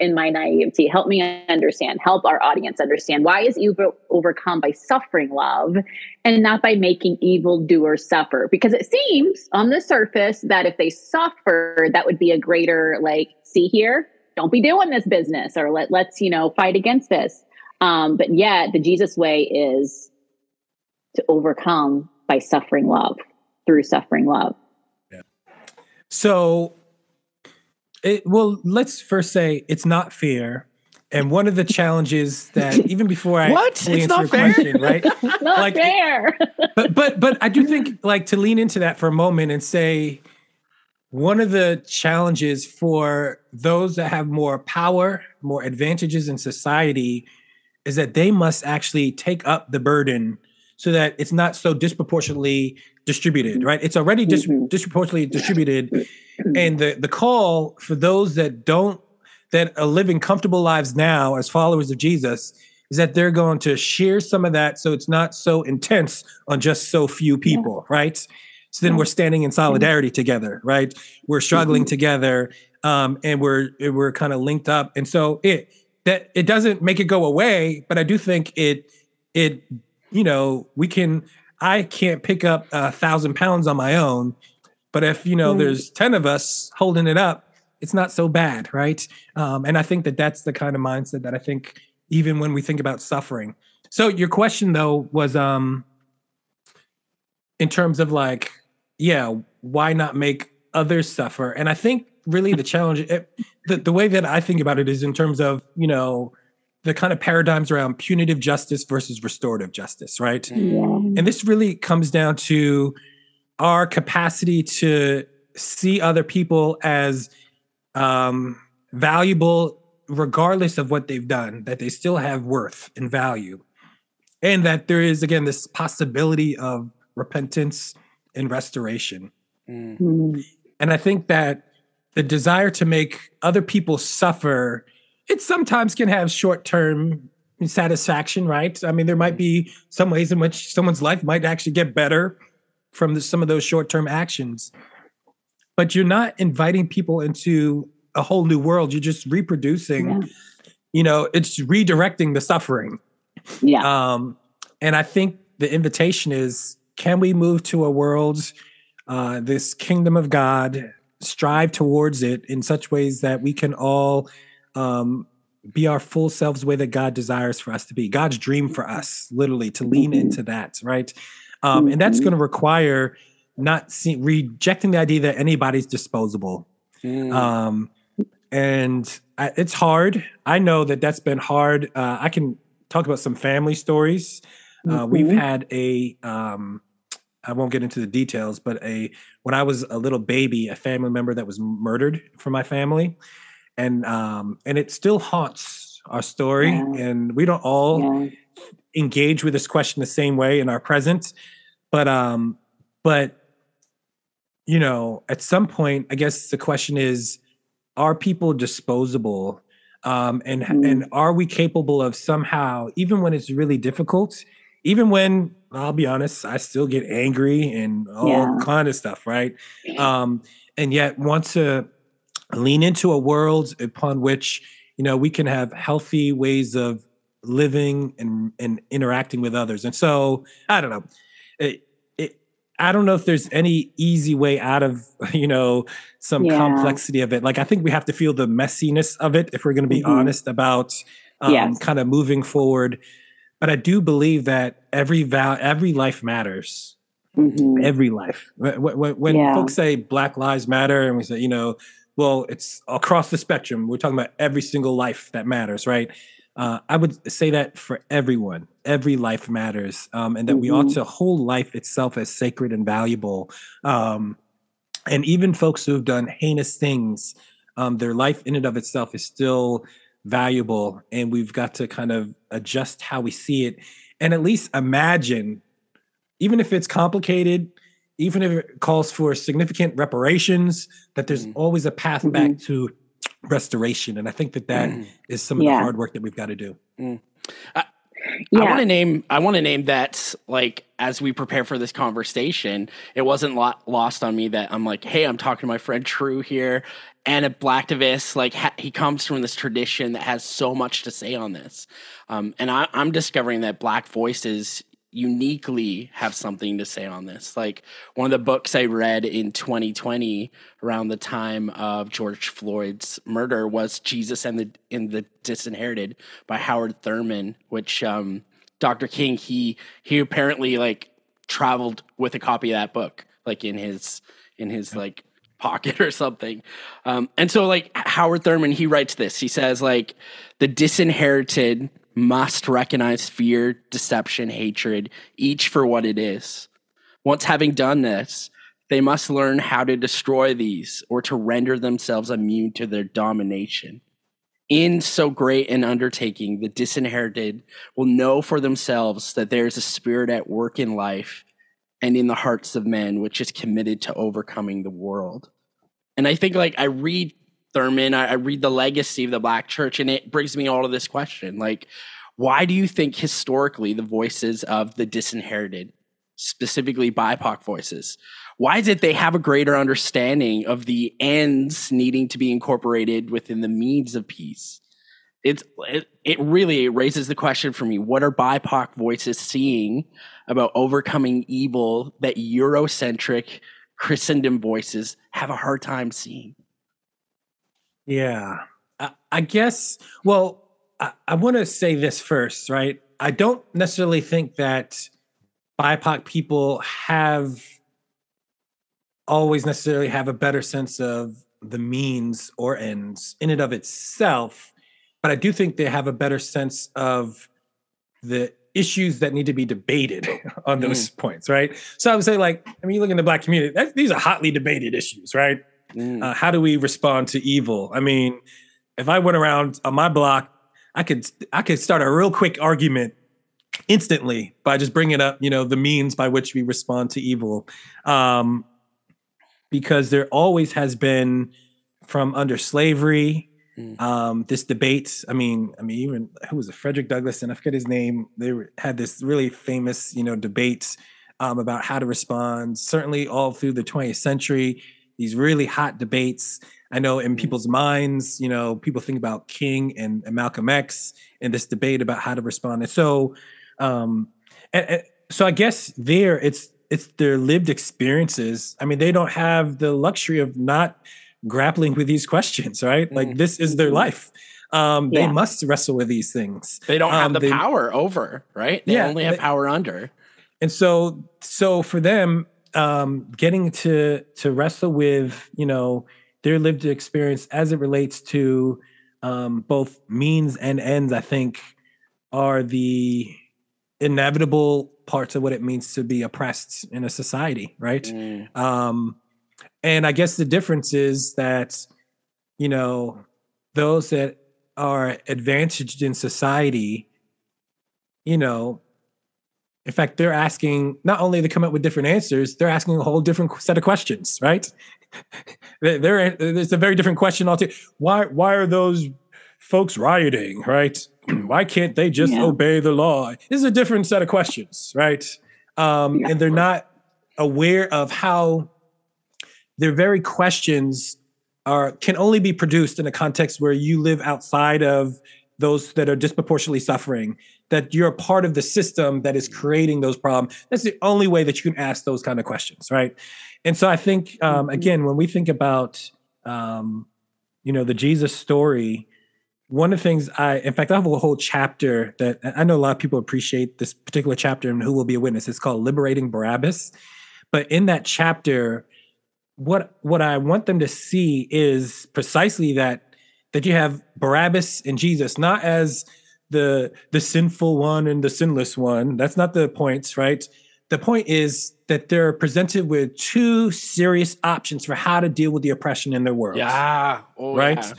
in my naivety? Help me understand. Help our audience understand why is evil overcome by suffering love and not by making evil doers suffer because it seems on the surface that if they suffer that would be a greater like see here don't be doing this business or let, let's you know fight against this um, but yet the jesus way is to overcome by suffering love through suffering love So, it, well, let's first say it's not fear. And one of the challenges that (laughs) even before I What? fully It's answer not your fair? question, right? (laughs) not Like- fair but but but I do think like to lean into that for a moment and say one of the challenges for those that have more power, more advantages in society is that they must actually take up the burden so that it's not so disproportionately distributed, right? It's already dis- Mhm. disproportionately distributed and the the call for those that don't that are living comfortable lives now as followers of Jesus is that they're going to share some of that so it's not so intense on just so few people, right? So then Yeah. we're standing in solidarity together, right? We're struggling Mhm. together, um, and we're we're kind of linked up, and so it that it doesn't make it go away, but I do think it it you know we can I can't pick up a thousand pounds on my own, but if you know Mm. there's ten of us holding it up, it's not so bad, right? Um, and I think that that's the kind of mindset that I think even when we think about suffering. So your question though was um in terms of like, yeah, why not make others suffer? And I think really the challenge, it, the, the way that I think about it is in terms of, you know, the kind of paradigms around punitive justice versus restorative justice, right? Yeah. And this really comes down to our capacity to see other people as um, valuable regardless of what they've done, that they still have worth and value. And that there is, again, this possibility of repentance and restoration. Mm. And I think that the desire to make other people suffer, it sometimes can have short term satisfaction, right? I mean, there might be some ways in which someone's life might actually get better from the, some of those short term actions. But you're not inviting people into a whole new world. You're just reproducing, Yeah. you know, it's redirecting the suffering. Yeah. Um, and I think the invitation is can we move to a world, uh, this kingdom of God, strive towards it in such ways that we can all um, be our full selves the way that God desires for us to be, God's dream for us, literally, to lean into that, right? Um, and that's going to require not see, rejecting the idea that anybody's disposable. Mm. Um, and I, it's hard. I know that that's been hard. Uh, I can talk about some family stories. Uh, We've Mhm. had a, um, I won't get into the details, but a when I was a little baby, a family member that was murdered from my family, and um, and it still haunts our story. Yeah. And we don't all yeah. engage with this question the same way in our present, but um, but you know, at some point, I guess the question is, are people disposable? Um, and Mm. and are we capable of somehow, even when it's really difficult, even when I'll be honest, I still get angry and all Yeah. kind of stuff, right? Um, and yet want to lean into a world upon which you know we can have healthy ways of living and and interacting with others. And so I don't know. It, it, I don't know if there's any easy way out of (laughs) you know some Yeah. complexity of it. Like I think we have to feel the messiness of it if we're going to be Mhm. honest about um, Yes. kind of moving forward. But I do believe that every val every life matters Mhm. every life. When, when, when Yeah. folks say Black Lives Matter, and we say, you know, well, it's across the spectrum. We're talking about every single life that matters, right? Uh, I would say that for everyone, every life matters, um, and that we ought Mhm. to hold life itself as sacred and valuable. Um, and even folks who have done heinous things, um, their life in and of itself is still valuable, and we've got to kind of adjust how we see it, and at least imagine even if it's complicated, even if it calls for significant reparations, that there's Mm. always a path Mhm. back to restoration. And I think that that Mm. is some of Yeah. the hard work that we've got to do. I Yeah. want to name. I want to name that. Like as we prepare for this conversation, it wasn't lo- lost on me that I'm like, hey, I'm talking to my friend Drew here, and a blacktivist. Like ha- he comes from this tradition that has so much to say on this, um, and I, I'm discovering that Black voices uniquely have something to say on this. Like one of the books I read in 2020 around the time of George Floyd's murder was Jesus and the in the Disinherited by Howard Thurman, which um, Dr. King he he apparently like traveled with a copy of that book like in his in his like pocket or something. Um, and so like Howard Thurman he writes this. He says like the disinherited must recognize fear, deception, hatred, each for what it is. Once having done this, they must learn how to destroy these or to render themselves immune to their domination. In so great an undertaking, the disinherited will know for themselves that there is a spirit at work in life and in the hearts of men which is committed to overcoming the world. And I think, like, I read Thurman, I, I read the legacy of the Black church, and it brings me all to this question like, why do you think historically the voices of the disinherited, specifically BIPOC voices, why is it they have a greater understanding of the ends needing to be incorporated within the means of peace? It's it, it really raises the question for me: What are BIPOC voices seeing about overcoming evil that Eurocentric Christendom voices have a hard time seeing? Yeah. I, I guess, well, I, I want to say this first, right? I don't necessarily think that BIPOC people have always necessarily have a better sense of the means or ends in and of itself, but I do think they have a better sense of the issues that need to be debated (laughs) on those mm. points, right? So I would say, like, I mean, you look in the black community, these are hotly debated issues, right? Mm. Uh, how do we respond to evil? I mean, if I went around on my block, I could I could start a real quick argument instantly by just bringing up, you know, the means by which we respond to evil, um, because there always has been from under slavery Mm. Um, this debate, I mean, I mean, even who was it, Frederick Douglass, and I forget his name. They were, had this really famous, you know, debate um, about how to respond. Certainly, all through the 20th century, these really hot debates. I know in mm. people's minds, you know, people think about King and, and Malcolm X and this debate about how to respond. And so, um, and, and so I guess there, it's it's their lived experiences. I mean, they don't have the luxury of not grappling with these questions, right? Mm-hmm. Like this is their mm-hmm. life. Um, yeah. They must wrestle with these things. They don't have um, the they, power over, right? They yeah, only have they, power under. And so, so for them, um, getting to to wrestle with, you know, their lived experience as it relates to um, both means and ends, I think, are the inevitable parts of what it means to be oppressed in a society, right? Mm. Um, and I guess the difference is that, you know, those that are advantaged in society, you know, in fact, they're asking not only to come up with different answers, they're asking a whole different set of questions, right? (laughs) they're, it's a very different question altogether. Why, why are those folks rioting, right? (clears throat) why can't they just yeah. obey the law? This is a different set of questions, right? Um, yeah. And they're not aware of how their very questions are can only be produced in a context where you live outside of those that are disproportionately suffering that you're a part of the system that is creating those problems. That's the only way that you can ask those kind of questions right? And so i think um, mm-hmm. again when we think about um, you know the jesus story one of the things i in fact i have a whole chapter that i know a lot of people appreciate this particular chapter and who will be a witness. It's called liberating barabbas. But in that chapter what what I want them to see is precisely that that you have Barabbas and Jesus not as the the sinful one and the sinless one. That's not the points, right? The point is that they're presented with two serious options for how to deal with the oppression in their world. Yeah. Oh, right? Yeah.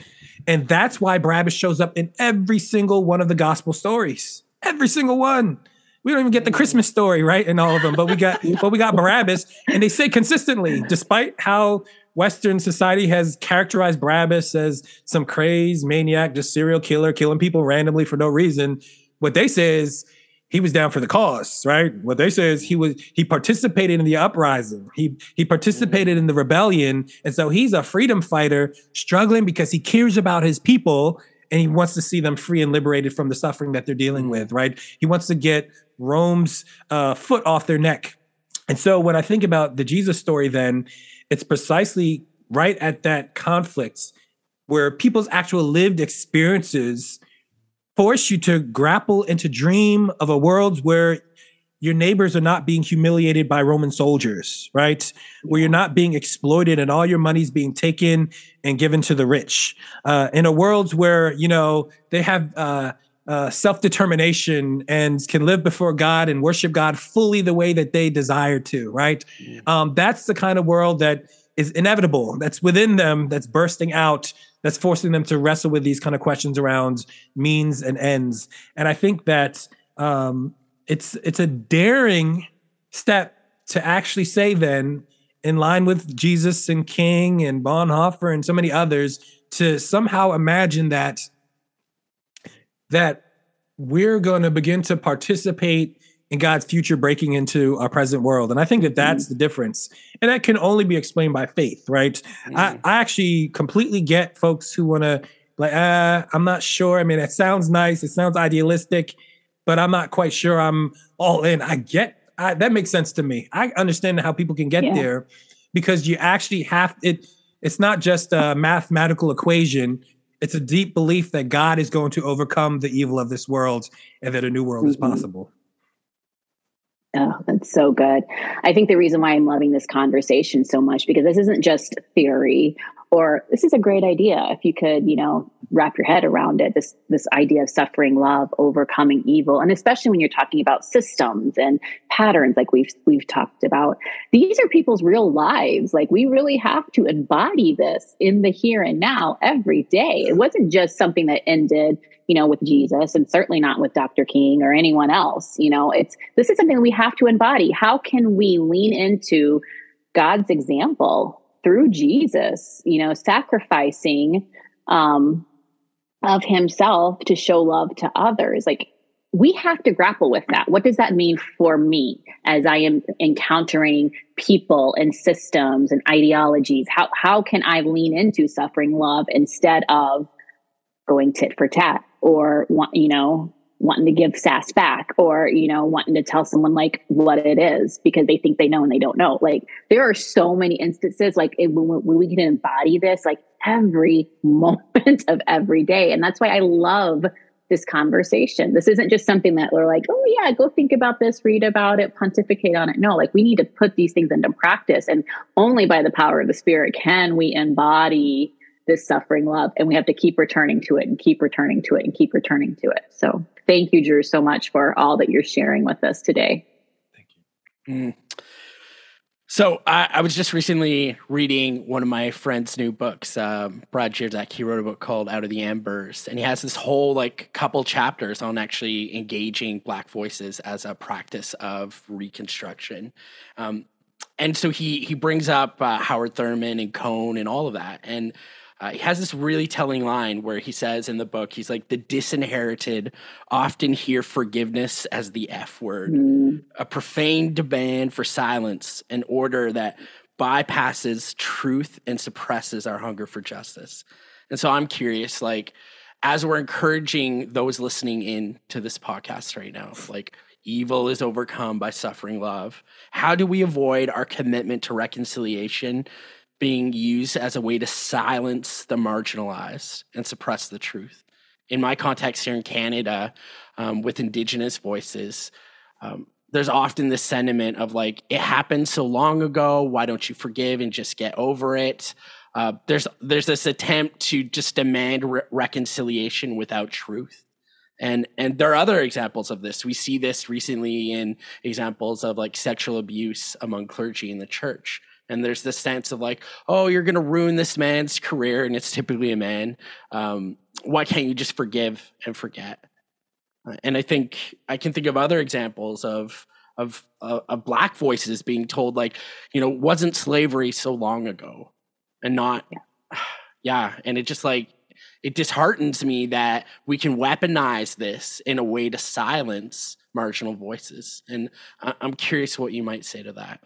And that's why Barabbas shows up in every single one of the gospel stories. Every single one we don't even get the Christmas story right in all of them, but we got (laughs) but we got Barabbas, and they say consistently, despite how Western society has characterized Barabbas as some crazed maniac, just serial killer, killing people randomly for no reason. What they say is he was down for the cause, right? What they say is he was he participated in the uprising. He he participated in the rebellion, and so he's a freedom fighter struggling because he cares about his people and he wants to see them free and liberated from the suffering that they're dealing with, right? He wants to get Rome's uh, foot off their neck. And so when I think about the Jesus story, then it's precisely right at that conflict where people's actual lived experiences force you to grapple and to dream of a world where your neighbors are not being humiliated by Roman soldiers, right? Where you're not being exploited and all your money's being taken and given to the rich. Uh, in a world where, you know, they have uh, uh, self determination and can live before God and worship God fully the way that they desire to, right? Um, that's the kind of world that is inevitable, that's within them, that's bursting out, that's forcing them to wrestle with these kind of questions around means and ends. And I think that um, it's it's a daring step to actually say then, in line with Jesus and King and Bonhoeffer and so many others, to somehow imagine that that we're going to begin to participate in God's future breaking into our present world. And I think that that's mm-hmm. the difference. And that can only be explained by faith, right? Mm-hmm. I, I actually completely get folks who want to, like, uh, I'm not sure. I mean, it sounds nice, it sounds idealistic, but I'm not quite sure I'm all in. I get I, that makes sense to me. I understand how people can get yeah. there because you actually have it. it's not just a mathematical equation. It's a deep belief that God is going to overcome the evil of this world and that a new world mm-hmm. is possible. Oh, that's so good. I think the reason why I'm loving this conversation so much because this isn't just theory or this is a great idea if you could, you know, wrap your head around it. This this idea of suffering love, overcoming evil, and especially when you're talking about systems and patterns like we've we've talked about. These are people's real lives. Like we really have to embody this in the here and now every day. It wasn't just something that ended you know, with Jesus and certainly not with Dr. King or anyone else. You know, it's this is something we have to embody. How can we lean into God's example through Jesus, you know, sacrificing um, of himself to show love to others? Like, we have to grapple with that. What does that mean for me as I am encountering people and systems and ideologies? How how can I lean into suffering love instead of going tit for tat? Or want, you know, wanting to give sass back or, you know, wanting to tell someone like what it is because they think they know and they don't know. Like there are so many instances, like it, when, when we can embody this, like every (laughs) moment of every day. And that's why I love this conversation. This isn't just something that we're like, oh yeah, go think about this, read about it, pontificate on it. No, like we need to put these things into practice. And only by the power of the spirit can we embody this suffering love and we have to keep returning to it and keep returning to it and keep returning to it so thank you drew so much for all that you're sharing with us today thank you mm. so I, I, was just recently reading one of my friend's new books um, brad Jersak. he wrote a book called out of the embers and he has this whole like couple chapters on actually engaging black voices as a practice of reconstruction um, and so he he brings up uh, Howard Thurman and Cone and all of that, and uh, he has this really telling line where he says in the book, he's like, the disinherited often hear forgiveness as the F word, mm. a profane demand for silence, an order that bypasses truth and suppresses our hunger for justice. And so I'm curious, like, as we're encouraging those listening in to this podcast right now, like, evil is overcome by suffering love. How do we avoid our commitment to reconciliation being used as a way to silence the marginalized and suppress the truth. In my context here in Canada, um, with Indigenous voices, um, there's often this sentiment of like, it happened so long ago. Why don't you forgive and just get over it? Uh, there's there's this attempt to just demand re- reconciliation without truth and and there are other examples of this we see this recently in examples of like sexual abuse among clergy in the church and there's this sense of like oh you're going to ruin this man's career and it's typically a man. Um, why can't you just forgive and forget? Uh, and i think i can think of other examples of of uh, of black voices being told like you know wasn't slavery so long ago? And not yeah, (sighs) yeah and it just like it disheartens me that we can weaponize this in a way to silence marginal voices and I- i'm curious what you might say to that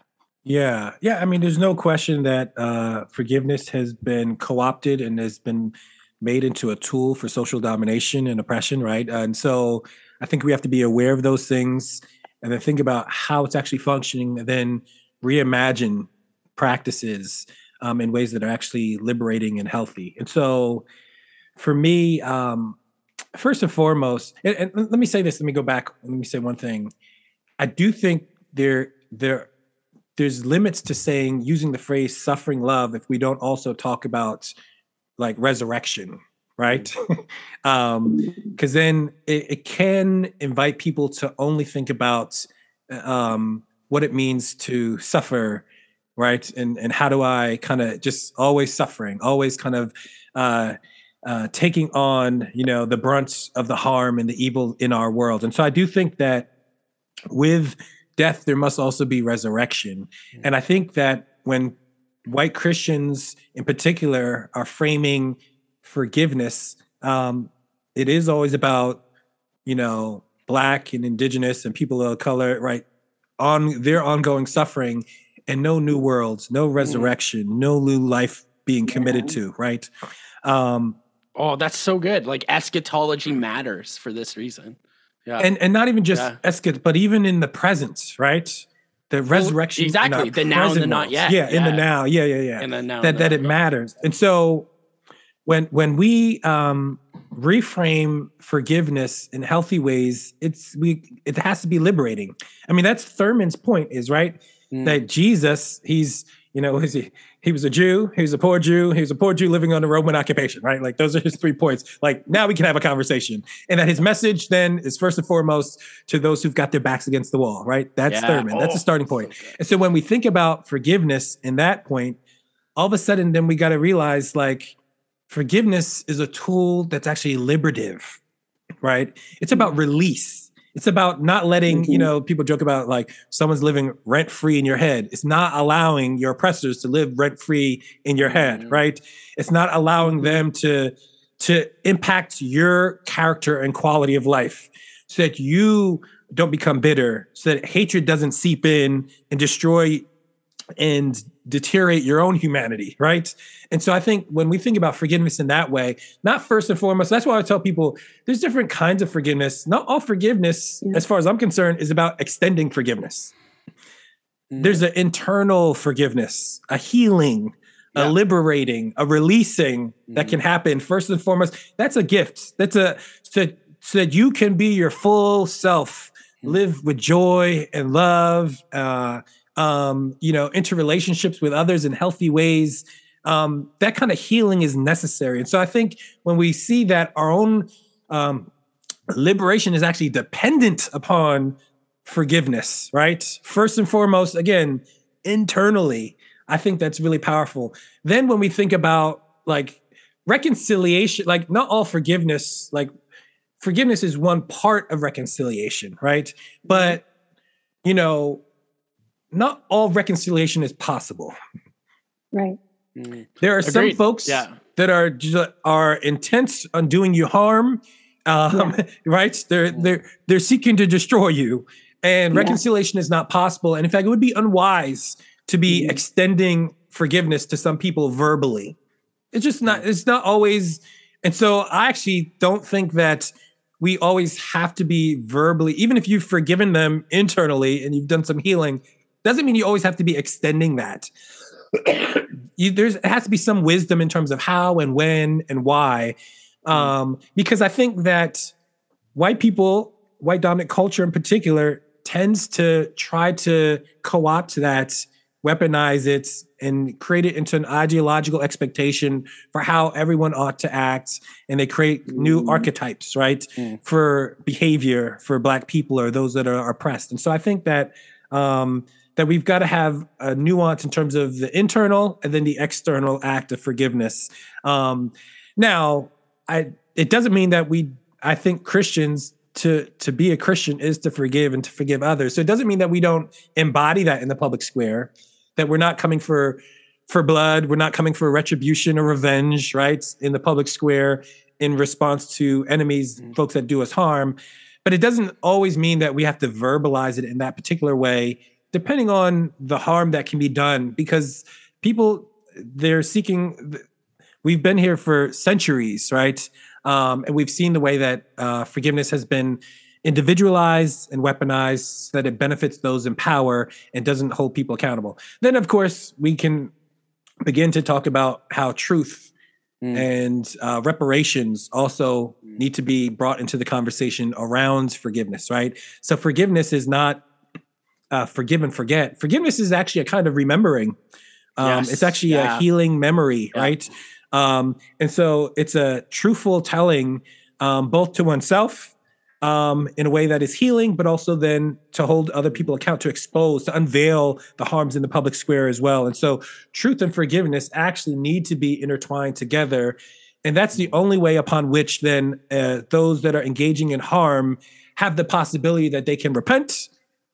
yeah, yeah. I mean, there's no question that uh, forgiveness has been co-opted and has been made into a tool for social domination and oppression, right? And so, I think we have to be aware of those things, and then think about how it's actually functioning, and then reimagine practices um, in ways that are actually liberating and healthy. And so, for me, um, first and foremost, and, and let me say this. Let me go back. Let me say one thing. I do think there there there's limits to saying using the phrase suffering love if we don't also talk about like resurrection right? (laughs) Um because then it, it, can invite people to only think about um what it means to suffer right? And and how do i kind of just always suffering always kind of uh uh, taking on, you know, the brunt of the harm and the evil in our world, and so I do think that with death, there must also be resurrection. Mm-hmm. And I think that when white Christians in particular are framing forgiveness, um, it is always about, you know, black and indigenous and people of color, right? On their ongoing suffering and no new worlds, no mm-hmm. resurrection, mm-hmm. no new life being committed yeah. to, right? Um, oh, that's so good. Like eschatology matters for this reason. Yeah. And and not even just yeah. eschat, but even in the present, right? the resurrection well, exactly. The now and the not yet. Yeah, yeah, in the now. Yeah yeah yeah. And the now that that it matters. And so when when we um reframe forgiveness in healthy ways it's we it has to be liberating. I mean that's thurman's point is right? Mm. that jesus he's you know (laughs) he he was a jew he was a poor jew he was a poor jew living under roman occupation right? Like those are his three points. Like now we can have a conversation. And that his message then is first and foremost to those who've got their backs against the wall right? That's yeah. thurman. Oh, that's a starting point. and so when we think about forgiveness in that point all of a sudden then we got to realize like forgiveness is a tool that's actually liberative, right? It's about release. It's about not letting, mm-hmm. you know, people joke about like someone's living rent free in your head. It's not allowing your oppressors to live rent free in your head, mm-hmm. right? It's not allowing mm-hmm. them to to impact your character and quality of life so that you don't become bitter, so that hatred doesn't seep in and destroy and deteriorate your own humanity, right? And so I think when we think about forgiveness in that way, not first and foremost, that's why I tell people there's different kinds of forgiveness. Not all forgiveness, yeah. as far as I'm concerned, is about extending forgiveness. Mm-hmm. There's an internal forgiveness, a healing, yeah. a liberating, a releasing mm-hmm. that can happen first and foremost. That's a gift. That's a so, so that you can be your full self, mm-hmm. live with joy and love, uh, um, you know, interrelationships with others in healthy ways. Um, that kind of healing is necessary. And so I think when we see that our own um, liberation is actually dependent upon forgiveness, right? First and foremost, again, internally, I think that's really powerful. Then when we think about like reconciliation, like not all forgiveness, like forgiveness is one part of reconciliation, right? But, you know, not all reconciliation is possible. Right. Mm. There are Agreed. some folks yeah. that are are intent on doing you harm. Um, yeah. (laughs) Right? They're they're they're seeking to destroy you, and yeah. reconciliation is not possible. And in fact, it would be unwise to be mm. extending forgiveness to some people verbally. It's just not. It's not always. And so, I actually don't think that we always have to be verbally, even if you've forgiven them internally and you've done some healing, doesn't mean you always have to be extending that. (clears throat) you, there's it has to be some wisdom in terms of how and when and why, um, because I think that white people, white dominant culture in particular, tends to try to co-opt that, weaponize it, and create it into an ideological expectation for how everyone ought to act, and they create new mm. archetypes, right, mm. for behavior for Black people or those that are oppressed. And so I think that. Um, that we've got to have a nuance in terms of the internal and then the external act of forgiveness. Um, now, I it doesn't mean that we. I think Christians to to be a Christian is to forgive and to forgive others. So it doesn't mean that we don't embody that in the public square. That we're not coming for for blood. We're not coming for retribution or revenge, right? In the public square in response to enemies, mm-hmm. folks that do us harm. But it doesn't always mean that we have to verbalize it in that particular way depending on the harm that can be done because people they're seeking we've been here for centuries right um, and we've seen the way that uh, forgiveness has been individualized and weaponized so that it benefits those in power and doesn't hold people accountable then of course we can begin to talk about how truth mm. and uh, reparations also mm. need to be brought into the conversation around forgiveness right so forgiveness is not uh, forgive and forget. Forgiveness is actually a kind of remembering. Um, yes. It's actually yeah. a healing memory, yeah. right? Um, and so it's a truthful telling, um, both to oneself um, in a way that is healing, but also then to hold other people account, to expose, to unveil the harms in the public square as well. And so truth and forgiveness actually need to be intertwined together. And that's the only way upon which then uh, those that are engaging in harm have the possibility that they can repent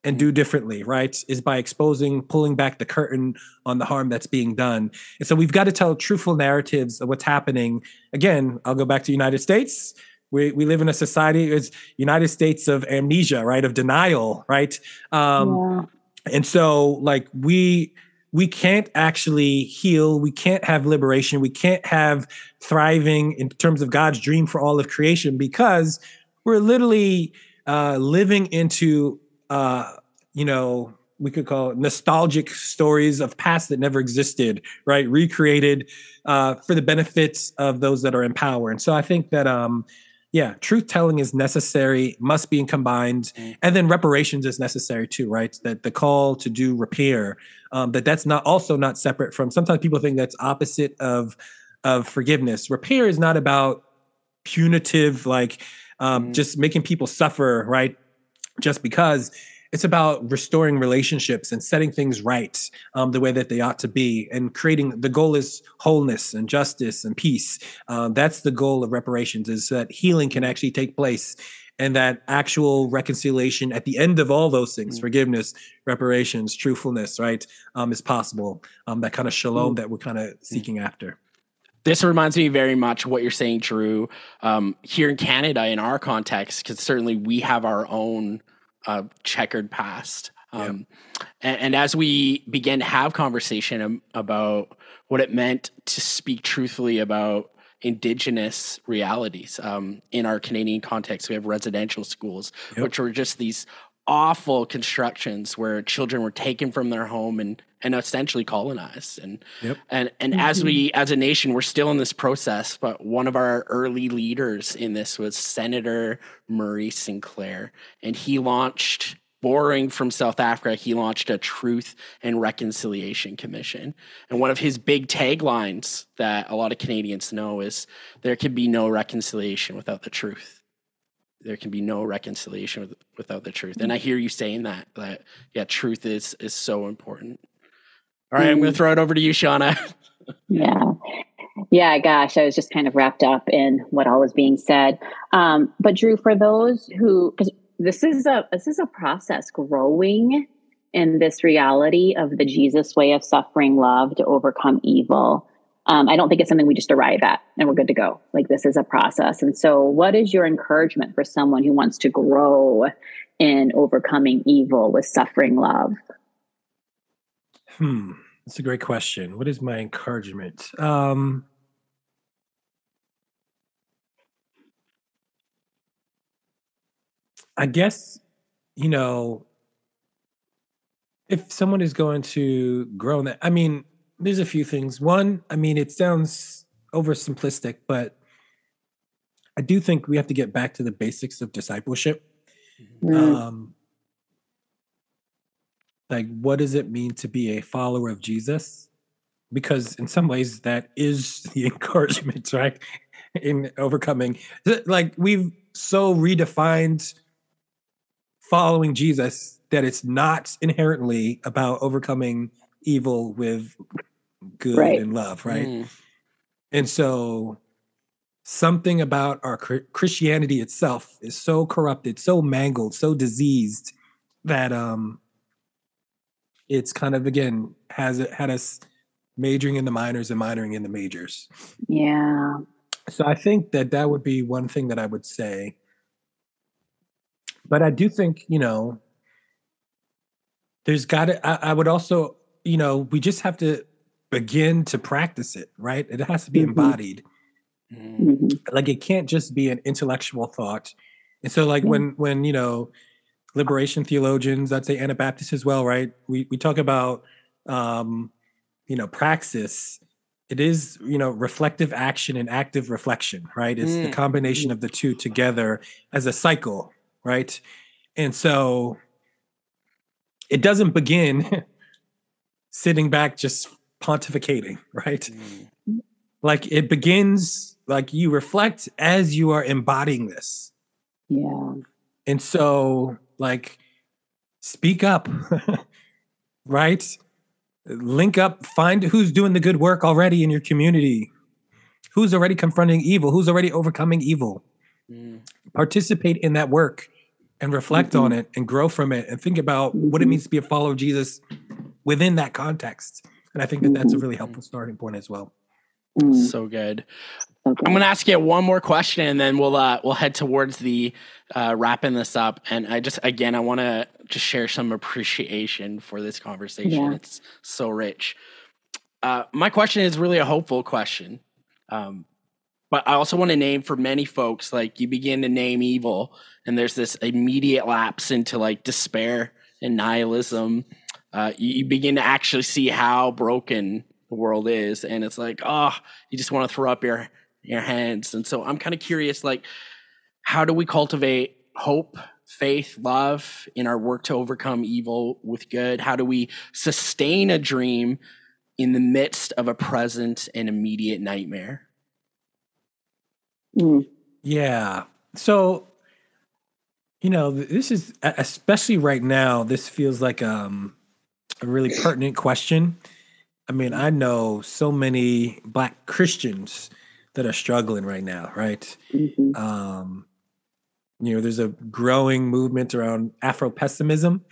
and do differently, right? Is by exposing, pulling back the curtain on the harm that's being done. And so we've got to tell truthful narratives of what's happening. Again, I'll go back to United States. We, we live in a society, it's United States of amnesia, right? Of denial, right? Um, yeah. And so like we, we can't actually heal. We can't have liberation. We can't have thriving in terms of God's dream for all of creation because we're literally uh, living into uh, you know, we could call it nostalgic stories of past that never existed, right? Recreated uh, for the benefits of those that are in power. And so I think that, um, yeah, truth telling is necessary, must be combined, mm. and then reparations is necessary too, right? That the call to do repair, um, that that's not also not separate from. Sometimes people think that's opposite of of forgiveness. Repair is not about punitive, like um, mm. just making people suffer, right? Just because it's about restoring relationships and setting things right um, the way that they ought to be and creating the goal is wholeness and justice and peace uh, that's the goal of reparations is that healing can actually take place and that actual reconciliation at the end of all those things mm. forgiveness reparations truthfulness right um, is possible um, that kind of shalom mm. that we're kind of mm. seeking after this reminds me very much what you're saying, Drew. Um, here in Canada, in our context, because certainly we have our own uh, checkered past. Um, and, and, as we begin to have conversation about what it meant to speak truthfully about indigenous realities um, in our Canadian context, we have residential schools, yep. which were just these awful constructions where children were taken from their home and and essentially colonized and yep. and and mm-hmm. as we as a nation we're still in this process but one of our early leaders in this was Senator Murray Sinclair and he launched borrowing from South Africa he launched a truth and reconciliation commission and one of his big taglines that a lot of Canadians know is there can be no reconciliation without the truth there can be no reconciliation with, without the truth. And I hear you saying that that yeah, truth is is so important. All right, mm. I'm going to throw it over to you, Shauna. yeah. Yeah, gosh, I was just kind of wrapped up in what all was being said. Um, but Drew, for those who, because this is a this is a process growing in this reality of the Jesus way of suffering love to overcome evil um, I don't think it's something we just arrive at and we're good to go. Like this is a process. And so, what is your encouragement for someone who wants to grow in overcoming evil with suffering love? Hmm, that's a great question. What is my encouragement? Um, I guess, you know, if someone is going to grow in that, I mean, there's a few things. One, I mean, it sounds oversimplistic, but I do think we have to get back to the basics of discipleship. Mm. Um, like, what does it mean to be a follower of Jesus? Because in some ways, that is (laughs) the encouragement, right? In overcoming, like, we've so redefined following Jesus that it's not inherently about overcoming evil with good right. and love, right? Mm. And so something about our Christianity itself is so corrupted, so mangled, so diseased that um it's kind of again has it had us majoring in the minors and minoring in the majors. Yeah. So I think that that would be one thing that I would say. But I do think, you know, there's got to, I, I would also, you know, we just have to begin to practice it, right? It has to be mm-hmm. embodied. Mm-hmm. Like it can't just be an intellectual thought. And so like when when you know liberation theologians, I'd say Anabaptists as well, right? We we talk about um, you know, praxis. It is, you know, reflective action and active reflection, right? It's mm. the combination of the two together as a cycle, right? And so it doesn't begin (laughs) sitting back just pontificating, (laughs) right? Mm. Like it begins, like you reflect as you are embodying this. Yeah. And so, like, speak up, (laughs) right? Link up, find who's doing the good work already in your community, who's already confronting evil, who's already overcoming evil. Mm. Participate in that work and reflect mm-hmm. on it and grow from it and think about mm-hmm. what it mm-hmm. means to be a follower of Jesus within that context. And I think that that's a really helpful starting point as well. Mm. So good. Okay. I'm going to ask you one more question, and then we'll uh, we'll head towards the uh, wrapping this up. And I just again, I want to just share some appreciation for this conversation. Yeah. It's so rich. Uh, my question is really a hopeful question, um, but I also want to name for many folks like you begin to name evil, and there's this immediate lapse into like despair and nihilism, uh, you, you begin to actually see how broken the world is, and it's like, oh, you just want to throw up your your hands. And so I'm kind of curious, like, how do we cultivate hope faith, love in our work to overcome evil with good? How do we sustain a dream in the midst of a present and immediate nightmare? Mm. Yeah. So, you know, this is especially right now, this feels like um, a really pertinent question. I mean, I know so many Black Christians that are struggling right now, right? Mm-hmm. Um, you know there's a growing movement around afro pessimism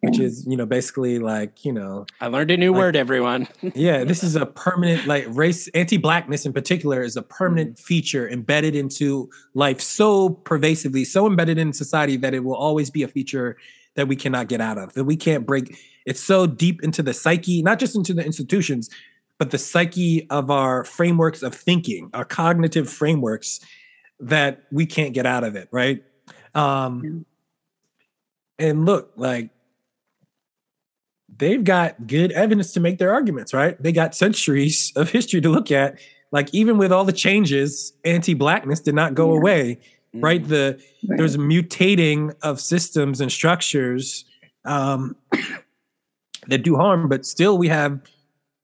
which is you know basically like you know i learned a new like, word everyone (laughs) yeah this is a permanent like race anti-blackness in particular is a permanent mm-hmm. feature embedded into life so pervasively so embedded in society that it will always be a feature that we cannot get out of that we can't break it's so deep into the psyche not just into the institutions but the psyche of our frameworks of thinking our cognitive frameworks that we can't get out of it, right? Um, and look, like they've got good evidence to make their arguments, right? They got centuries of history to look at. Like even with all the changes, anti-blackness did not go yeah. away, right? Mm-hmm. The there's mutating of systems and structures um, (coughs) that do harm, but still we have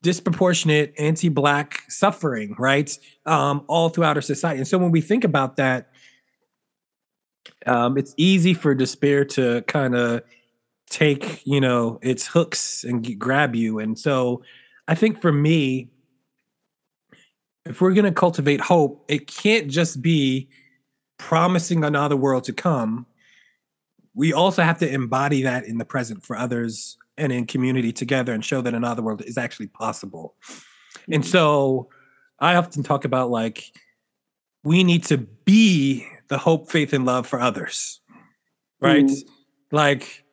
disproportionate anti-black suffering, right? Um, all throughout our society. And so when we think about that, um, it's easy for despair to kind of take, you know, its hooks and get, grab you. And so I think for me, if we're going to cultivate hope, it can't just be promising another world to come. We also have to embody that in the present for others and in community together and show that another world is actually possible. Mm-hmm. And so I often talk about like we need to be the hope, faith, and love for others. Right? Mm-hmm. Like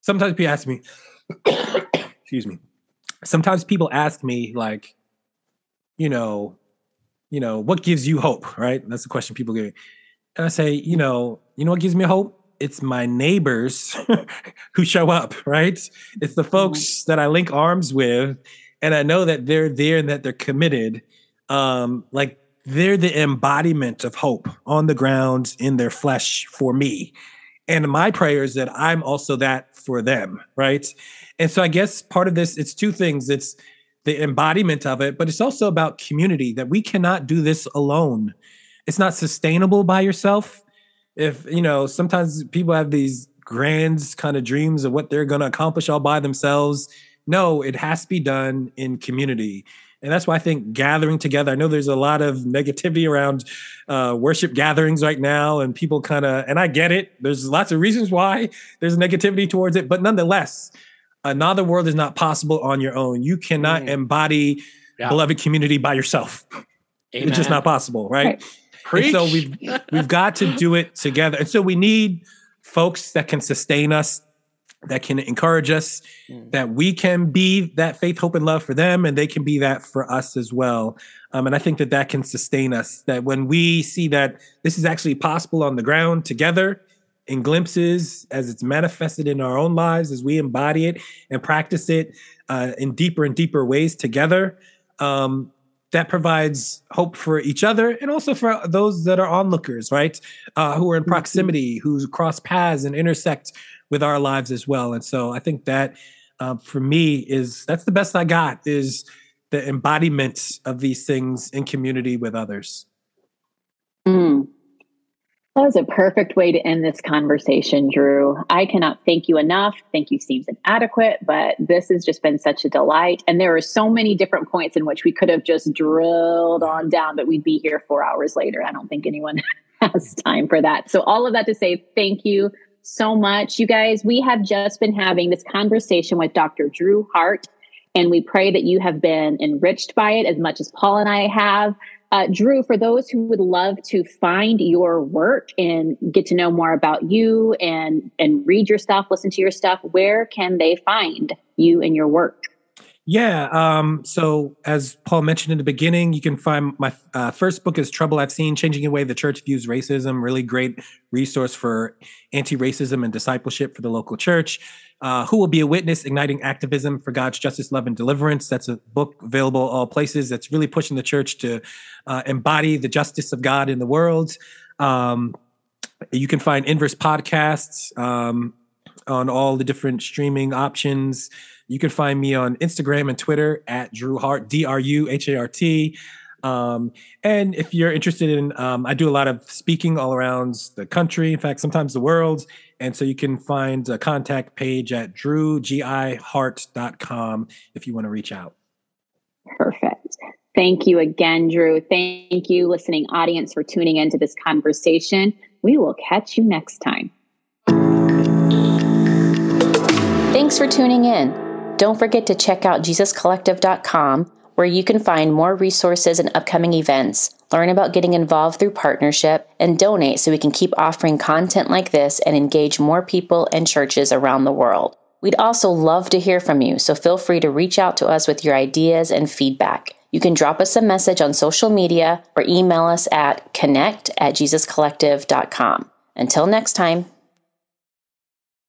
sometimes people ask me, (coughs) excuse me. Sometimes people ask me, like, you know, you know, what gives you hope? Right? That's the question people get. And I say, you know, you know what gives me hope? it's my neighbors (laughs) who show up, right? It's the folks mm-hmm. that I link arms with, and I know that they're there and that they're committed. Um, like they're the embodiment of hope on the ground in their flesh for me. And my prayer is that I'm also that for them, right? And so I guess part of this, it's two things. It's the embodiment of it, but it's also about community that we cannot do this alone. It's not sustainable by yourself if you know sometimes people have these grand kind of dreams of what they're going to accomplish all by themselves no it has to be done in community and that's why i think gathering together i know there's a lot of negativity around uh, worship gatherings right now and people kind of and i get it there's lots of reasons why there's negativity towards it but nonetheless another world is not possible on your own you cannot mm. embody yeah. beloved community by yourself Amen. (laughs) it's just not possible right. right so we've we've got to do it together. And so we need folks that can sustain us, that can encourage us, mm. that we can be that faith, hope, and love for them, and they can be that for us as well. Um, and I think that that can sustain us. That when we see that this is actually possible on the ground together, in glimpses, as it's manifested in our own lives, as we embody it and practice it uh, in deeper and deeper ways together. Um, that provides hope for each other and also for those that are onlookers, right? Uh, who are in mm-hmm. proximity, who cross paths and intersect with our lives as well. And so I think that uh, for me is that's the best I got is the embodiment of these things in community with others. That was a perfect way to end this conversation, Drew. I cannot thank you enough. Thank you seems inadequate, but this has just been such a delight. And there are so many different points in which we could have just drilled on down, but we'd be here four hours later. I don't think anyone (laughs) has time for that. So, all of that to say, thank you so much. You guys, we have just been having this conversation with Dr. Drew Hart, and we pray that you have been enriched by it as much as Paul and I have. Uh, Drew, for those who would love to find your work and get to know more about you and and read your stuff, listen to your stuff, where can they find you and your work? Yeah. Um, so, as Paul mentioned in the beginning, you can find my uh, first book is Trouble I've Seen Changing the Way the Church Views Racism. Really great resource for anti racism and discipleship for the local church. Uh, Who Will Be a Witness Igniting Activism for God's Justice, Love, and Deliverance. That's a book available all places that's really pushing the church to uh, embody the justice of God in the world. Um, you can find Inverse podcasts um, on all the different streaming options. You can find me on Instagram and Twitter at Drew Hart, D R U H A R T. Um, and if you're interested in, um, I do a lot of speaking all around the country, in fact, sometimes the world. And so you can find a contact page at drugihart.com if you want to reach out. Perfect. Thank you again, Drew. Thank you, listening audience, for tuning into this conversation. We will catch you next time. Thanks for tuning in. Don't forget to check out JesusCollective.com where you can find more resources and upcoming events, learn about getting involved through partnership, and donate so we can keep offering content like this and engage more people and churches around the world. We'd also love to hear from you, so feel free to reach out to us with your ideas and feedback. You can drop us a message on social media or email us at connect at jesuscollective.com. Until next time.